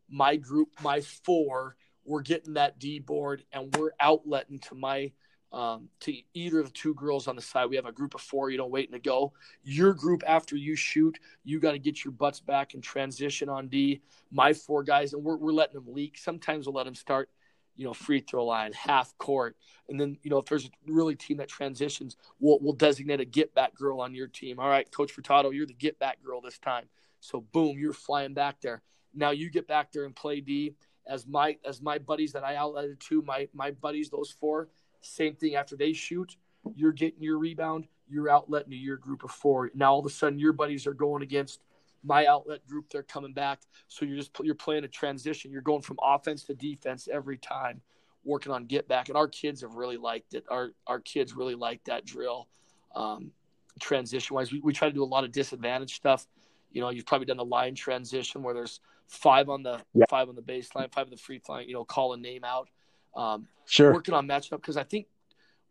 my group, my four, we're getting that D board and we're outletting to my um, to either of the two girls on the side. We have a group of four, you know, waiting to go. Your group after you shoot, you got to get your butts back and transition on D. My four guys, and we're, we're letting them leak. Sometimes we'll let them start you know, free throw line, half court. And then, you know, if there's a really team that transitions, we'll, we'll designate a get back girl on your team. All right, Coach Furtado, you're the get back girl this time. So boom, you're flying back there. Now you get back there and play D. As my as my buddies that I outletted to, my my buddies, those four, same thing after they shoot, you're getting your rebound, your outlet into your group of four. Now all of a sudden your buddies are going against my outlet group. They're coming back, so you're just you're playing a transition. You're going from offense to defense every time, working on get back. And our kids have really liked it. Our our kids really like that drill. Um, transition wise, we, we try to do a lot of disadvantage stuff. You know, you've probably done the line transition where there's five on the yeah. five on the baseline, five on the free flying. You know, call a name out. Um, sure. Working on matchup because I think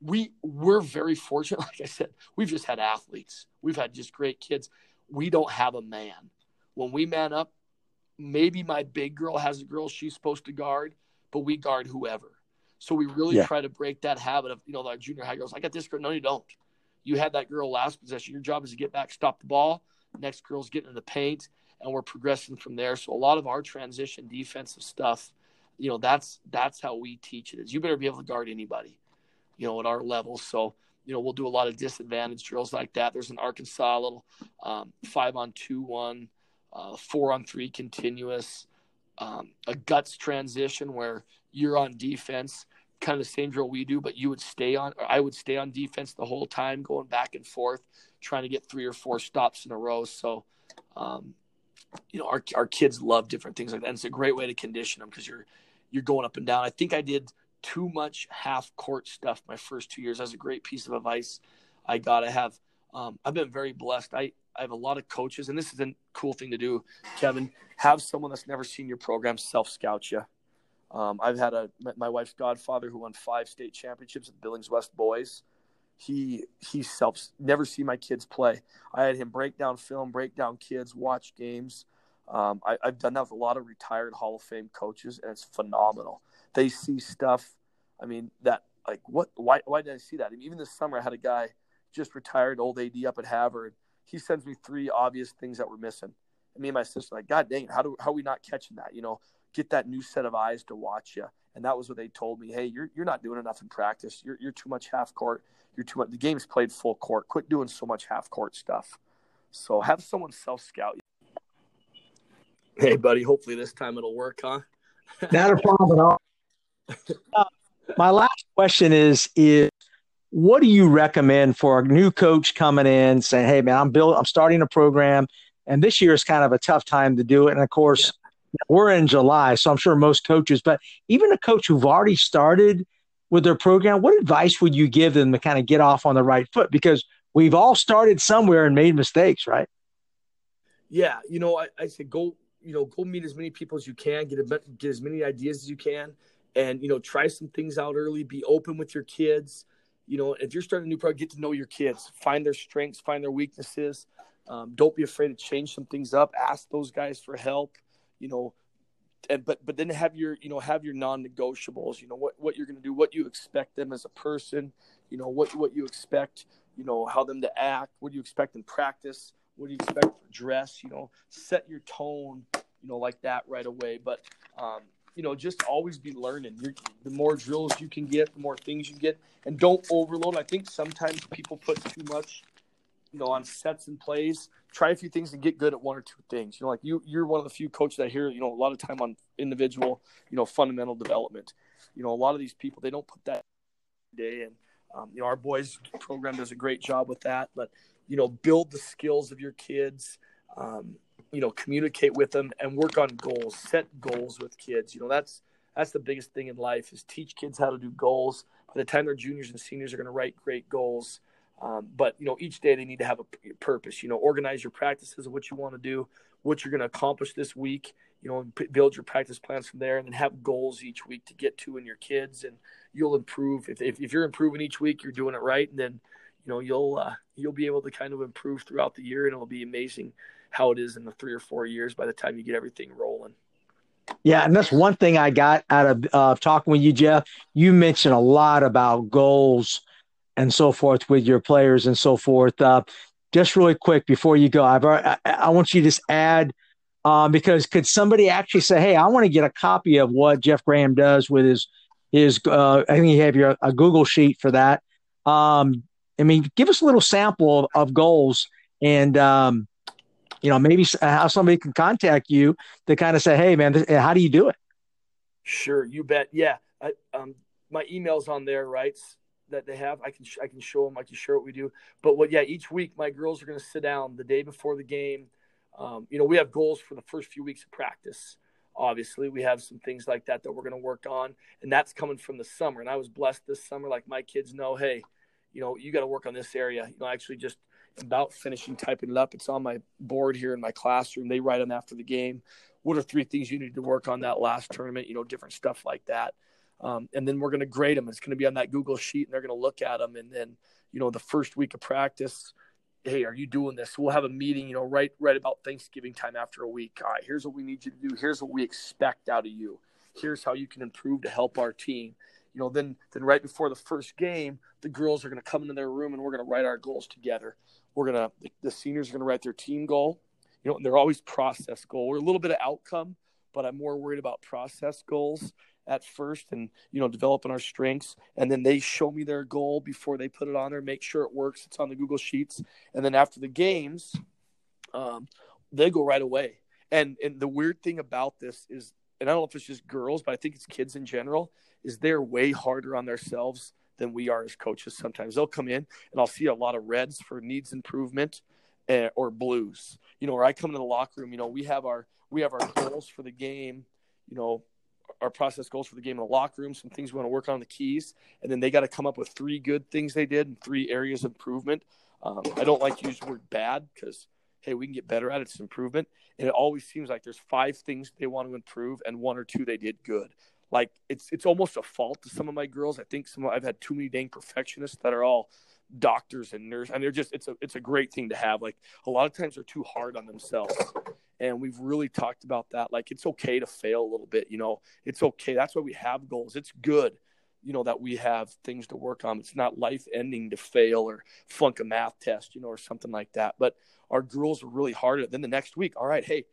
we we're very fortunate. Like I said, we've just had athletes. We've had just great kids. We don't have a man. When we man up, maybe my big girl has a girl she's supposed to guard, but we guard whoever. So we really yeah. try to break that habit of you know our junior high girls. I got this girl. No, you don't. You had that girl last possession. Your job is to get back, stop the ball. Next girl's getting in the paint, and we're progressing from there. So a lot of our transition defensive stuff, you know, that's that's how we teach it. Is you better be able to guard anybody you know, at our level. So, you know, we'll do a lot of disadvantage drills like that. There's an Arkansas little um, five on two one, uh, four on three continuous, um, a guts transition where you're on defense, kind of the same drill we do, but you would stay on, I would stay on defense the whole time, going back and forth, trying to get three or four stops in a row. So, um, you know, our, our kids love different things like that. And it's a great way to condition them because you're, you're going up and down. I think I did too much half court stuff my first two years. That's a great piece of advice I got to have. Um, I've been very blessed. I, I have a lot of coaches, and this is a cool thing to do, Kevin. Have someone that's never seen your program self scout you. Um, I've had a my wife's godfather who won five state championships at Billings West Boys. He he self never see my kids play. I had him break down film, break down kids, watch games. Um, I, have done that with a lot of retired Hall of Fame coaches, and it's phenomenal they see stuff. I mean, that like what? Why? Why did I see that? I mean, even this summer, I had a guy just retired, old AD up at Havre. He sends me three obvious things that we're missing. And me and my sister like, God dang it, how do how are we not catching that? You know, get that new set of eyes to watch you. And that was what they told me. Hey, you're you're not doing enough in practice. You're you're too much half court. You're too much. The game's played full court. Quit doing so much half court stuff. So have someone self scout. You. Hey, buddy. Hopefully this time it'll work, huh? Not a problem at all uh, my last question is is what do you recommend for a new coach coming in saying, "Hey, man, I'm building, I'm starting a program, and this year is kind of a tough time to do it." And of course, yeah. We're in July, so I'm sure most coaches, but even a coach who've already started with their program, what advice would you give them to kind of get off on the right foot? Because we've all started somewhere and made mistakes, right? Yeah, you know, I, I say go, you know, go meet as many people as you can, get a, get as many ideas as you can and you know try some things out early be open with your kids you know if you're starting a new program get to know your kids find their strengths find their weaknesses um, don't be afraid to change some things up ask those guys for help you know and but but then have your you know have your non-negotiables you know what what you're going to do what you expect them as a person you know what what you expect you know how them to act what do you expect in practice what do you expect for dress you know set your tone you know like that right away but um, you know, just always be learning. You're, the more drills you can get, the more things you get, and don't overload. I think sometimes people put too much, you know, on sets and plays. Try a few things and get good at one or two things. You know, like you, you're one of the few coaches that hear, you know, a lot of time on individual, you know, fundamental development. You know, a lot of these people they don't put that day, and um, you know, our boys program does a great job with that. But you know, build the skills of your kids. Um, you know communicate with them and work on goals set goals with kids you know that's that's the biggest thing in life is teach kids how to do goals by the time they're juniors and seniors are going to write great goals um, but you know each day they need to have a purpose you know organize your practices of what you want to do what you're going to accomplish this week you know and build your practice plans from there and then have goals each week to get to in your kids and you'll improve if, if, if you're improving each week you're doing it right and then you know you'll uh, you'll be able to kind of improve throughout the year and it'll be amazing how it is in the three or four years by the time you get everything rolling. Yeah, and that's one thing I got out of uh, talking with you, Jeff. You mentioned a lot about goals and so forth with your players and so forth. Uh, just really quick before you go, I've I, I want you to just add um, because could somebody actually say, "Hey, I want to get a copy of what Jeff Graham does with his his"? Uh, I think you have your a Google sheet for that. Um, I mean, give us a little sample of, of goals and um, you know, maybe how somebody can contact you to kind of say, hey, man, this, how do you do it? Sure, you bet. Yeah. I, um, my email's on there, right? That they have. I can I can show them. I can share what we do. But what? Yeah, each week my girls are going to sit down the day before the game. Um, you know, we have goals for the first few weeks of practice. Obviously, we have some things like that that we're going to work on, and that's coming from the summer. And I was blessed this summer. Like my kids know, hey, you know, you got to work on this area. You know, I actually just about finishing typing it up. It's on my board here in my classroom. They write them after the game. What are three things you need to work on that last tournament? You know, different stuff like that. Um, and then we're going to grade them. It's going to be on that Google sheet, and they're going to look at them. And then, you know, the first week of practice, hey, are you doing this? We'll have a meeting, you know, right right about Thanksgiving time after a week. All right, here's what we need you to do. Here's what we expect out of you. Here's how you can improve to help our team. You know, then then right before the first game, the girls are going to come into their room and we're going to write our goals together. We're going to the, seniors are going to write their team goal. You know, and they're always process goal. We're a little bit of outcome, but I'm more worried about process goals at first and you know developing our strengths. And then they show me their goal before they put it on there make sure it works it's on the google sheets. And then after the games um, they go right away. And and the weird thing about this is and i don't know if it's just girls but i think it's kids in general is they're way harder on themselves than we are as coaches sometimes. They'll come in and i'll see a lot of reds for needs improvement uh, or blues. You know or i come into the locker room you know we have our we have our goals for the game you know our process goals for the game in the locker room, some things we want to work on the keys, and then they got to come up with three good things they did and three areas of improvement. Um, I don't like to use the word bad because hey, we can get better at it. It's improvement, and it always seems like there's five things they want to improve and one or two they did good. Like it's it's almost a fault to some of my girls. I think some I've had too many dang perfectionists that are all doctors and nurses, and they're just it's a it's a great thing to have. Like a lot of times they're too hard on themselves, and we've really talked about that. Like it's okay to fail a little bit. You know, it's okay. That's why we have goals. It's good. You know that we have things to work on. It's not life ending to fail or flunk a math test, you know, or something like that. But our girls are really hard at it. Then the next week, all right, hey,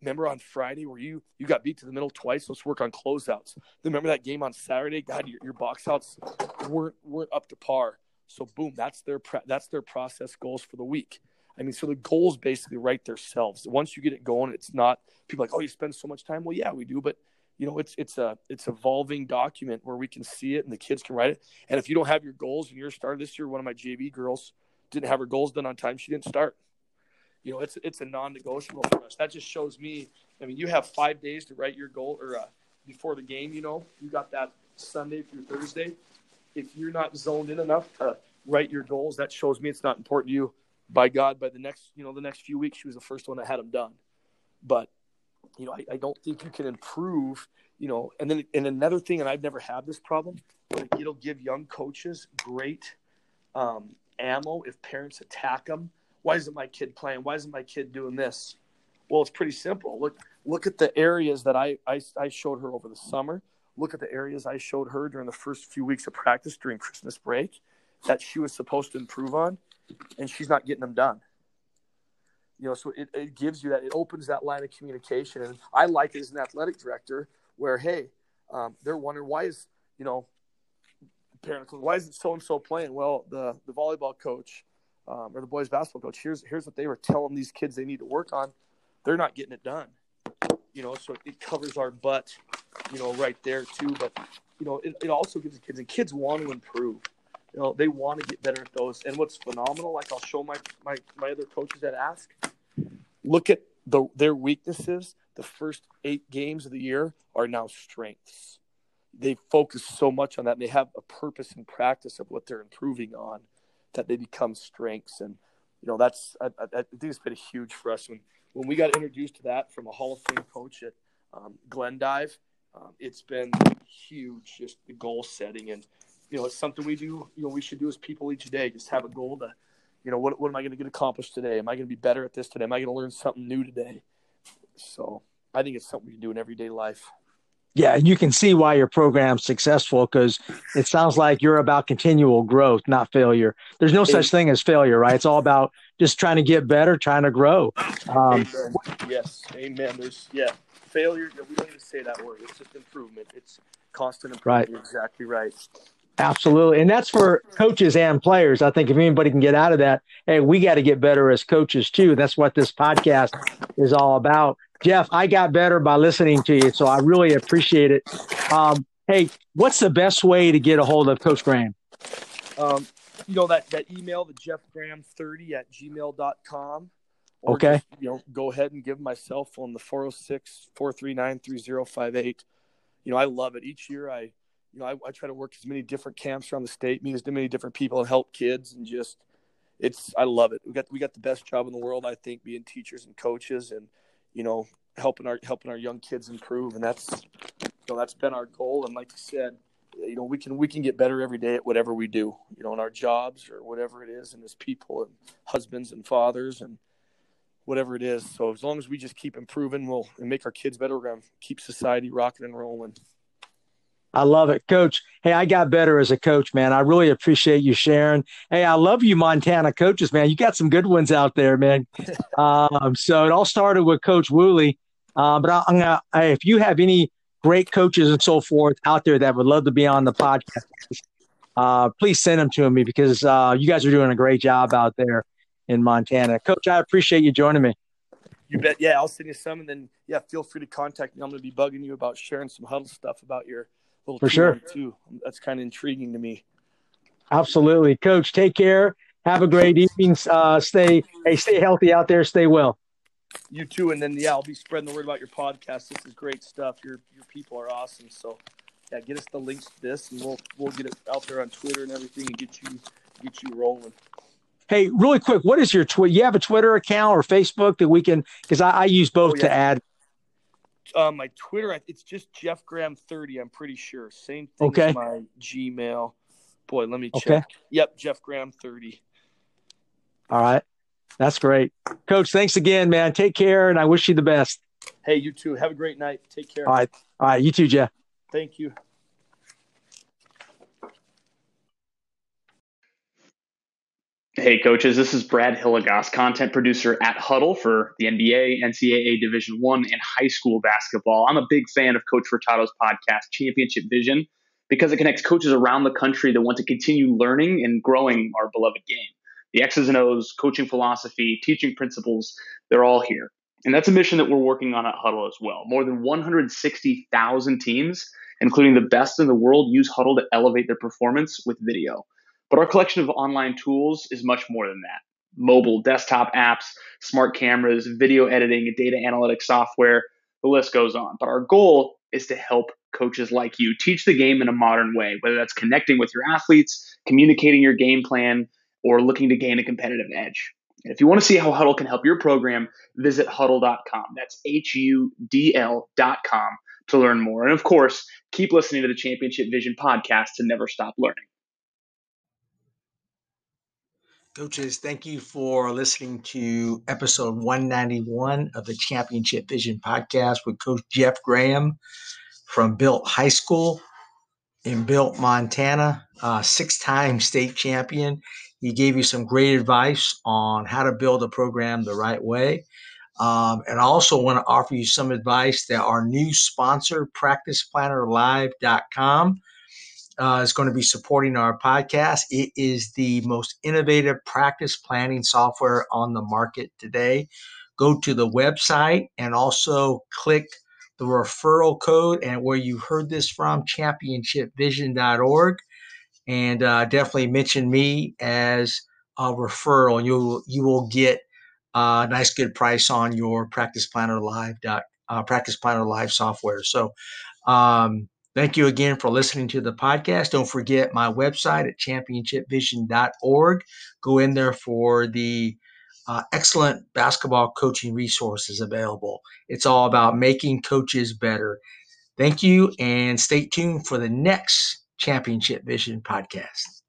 remember on Friday where you you got beat to the middle twice? Let's work on closeouts. Then remember that game on Saturday? God, your, your box outs weren't weren't up to par. So boom, that's their that's their process goals for the week. I mean, so the goals basically write themselves. Once you get it going, it's not people like, oh, you spend so much time. Well, yeah, we do, but you know, it's it's a it's evolving document where we can see it and the kids can write it. And if you don't have your goals and you're started this year, one of my JV girls didn't have her goals done on time. She didn't start. You know, it's it's a non-negotiable for us. That just shows me. I mean, you have five days to write your goal or uh, before the game. You know, you got that Sunday through Thursday if you're not zoned in enough to write your goals, that shows me it's not important to you. By God, by the next, you know, the next few weeks, she was the first one that had them done. But, you know, I, I don't think you can improve, you know, and then, and another thing, and I've never had this problem, but it'll give young coaches great um, ammo if parents attack them. Why isn't my kid playing? Why isn't my kid doing this? Well, it's pretty simple. Look, look at the areas that I, I, I showed her over the summer look at the areas I showed her during the first few weeks of practice during Christmas break that she was supposed to improve on, and she's not getting them done. You know, so it, it gives you that, it opens that line of communication. And I like it as an athletic director where, hey, um, they're wondering why is, you know, parent, why isn't so and so playing? Well, the, the volleyball coach um, or the boys basketball coach, here's, here's what they were telling these kids they need to work on. They're not getting it done you know, so it covers our butt, you know, right there too. But you know, it, it also gives the kids and kids want to improve. You know, they want to get better at those. And what's phenomenal, like I'll show my my, my other coaches that ask, look at the their weaknesses. The first eight games of the year are now strengths. They focus so much on that. They have a purpose and practice of what they're improving on, that they become strengths. And you know, that's I, I, I think it's been huge for us when when we got introduced to that from a Hall of Fame coach at um, Glendive, um, it's been huge, just the goal setting. And, you know, it's something we do, you know, we should do as people each day, just have a goal to, you know, what, what am I going to get accomplished today? Am I going to be better at this today? Am I going to learn something new today? So I think it's something we can do in everyday life. Yeah, and you can see why your program's successful because it sounds like you're about continual growth, not failure. There's no such thing as failure, right? It's all about just trying to get better, trying to grow. Um, amen. Yes, amen. There's yeah, failure. We don't even say that word. It's just improvement. It's constant improvement. Right. You're exactly right. Absolutely. And that's for coaches and players. I think if anybody can get out of that, hey, we got to get better as coaches too. That's what this podcast is all about. Jeff, I got better by listening to you, so I really appreciate it. Um, hey, what's the best way to get a hold of Coach Graham? Um, you know, that, that email, the jeffgraham30 at gmail.com. Or Okay. Just, you know, go ahead and give my cell phone, the 406 439 3058. You know, I love it. Each year I, you know, I, I try to work as many different camps around the state, meet as many different people and help kids and just, it's, I love it. We got, we got the best job in the world, I think, being teachers and coaches and, you know, helping our, helping our young kids improve. And that's, you know, that's been our goal. And like you said, you know, we can, we can get better every day at whatever we do, you know, in our jobs or whatever it is, and as people and husbands and fathers and, whatever it is. So as long as we just keep improving, we'll and make our kids better. We're gonna keep society rocking and rolling. I love it, Coach. Hey, I got better as a coach, man. I really appreciate you sharing. Hey, I love you, Montana coaches, man. You got some good ones out there, man. um, so it all started with Coach Woolley, uh, but I, I'm gonna. Hey, if you have any great coaches and so forth out there that would love to be on the podcast, uh, please send them to me because uh, you guys are doing a great job out there in Montana. Coach, I appreciate you joining me. You bet. Yeah, I'll send you some, and then yeah, feel free to contact me. I'm gonna be bugging you about sharing some huddle stuff about your little For sure. too. That's kind of intriguing to me. Absolutely, Coach. Take care. Have a great evening. Uh, stay, hey, stay healthy out there. Stay well. You too, and then yeah, I'll be spreading the word about your podcast. This is great stuff. Your your people are awesome. So yeah, get us the links to this, and we'll we'll get it out there on Twitter and everything, and get you get you rolling. Hey, really quick, what is your Twitter? You have a Twitter account or Facebook that we can? Because I, I use both Oh, to add. Uh, my Twitter, it's just Jeff Graham thirty. I'm pretty sure. Same thing Okay. as my Gmail. Boy, let me check. Okay. Yep, Jeff Graham thirty. All right, that's great, Coach. Thanks again, man. Take care, and I wish you the best. Hey, you too. Have a great night. Take care. All right, all right, you too, Jeff. Thank you. Hey, coaches, this is Brad Hilligoss, content producer at Hudl for the NBA, NCAA Division One, and high school basketball. I'm a big fan of Coach Furtado's podcast, Championship Vision, because it connects coaches around the country that want to continue learning and growing our beloved game. The X's and O's, coaching philosophy, teaching principles, they're all here. And that's a mission that we're working on at Hudl as well. More than 160,000 teams, including the best in the world, use Hudl to elevate their performance with video. But our collection of online tools is much more than that. Mobile, desktop apps, smart cameras, video editing, data analytics software, the list goes on. But our goal is to help coaches like you teach the game in a modern way, whether that's connecting with your athletes, communicating your game plan, or looking to gain a competitive edge. And if you want to see how Hudl can help your program, visit hudl.com. That's H U D L.com to learn more. And of course, keep listening to the Championship Vision podcast to never stop learning. Coaches, thank you for listening to episode 191 of the Championship Vision podcast with Coach Jeff Graham from Belt High School in Belt, Montana, uh, six time state champion. He gave you some great advice on how to build a program the right way. Um, and I also want to offer you some advice that our new sponsor, PracticePlannerLive.com, uh, is going to be supporting our podcast. It is the most innovative practice planning software on the market today. Go to the website and also click the referral code and where you heard this from, championshipvision.org. And uh, definitely mention me as a referral, and you'll you will get a nice good price on your Practice Planner Live dot uh, Practice Planner Live software. So. Um, Thank you again for listening to the podcast. Don't forget my website at championshipvision.org. Go in there for the uh, excellent basketball coaching resources available. It's all about making coaches better. Thank you and stay tuned for the next Championship Vision podcast.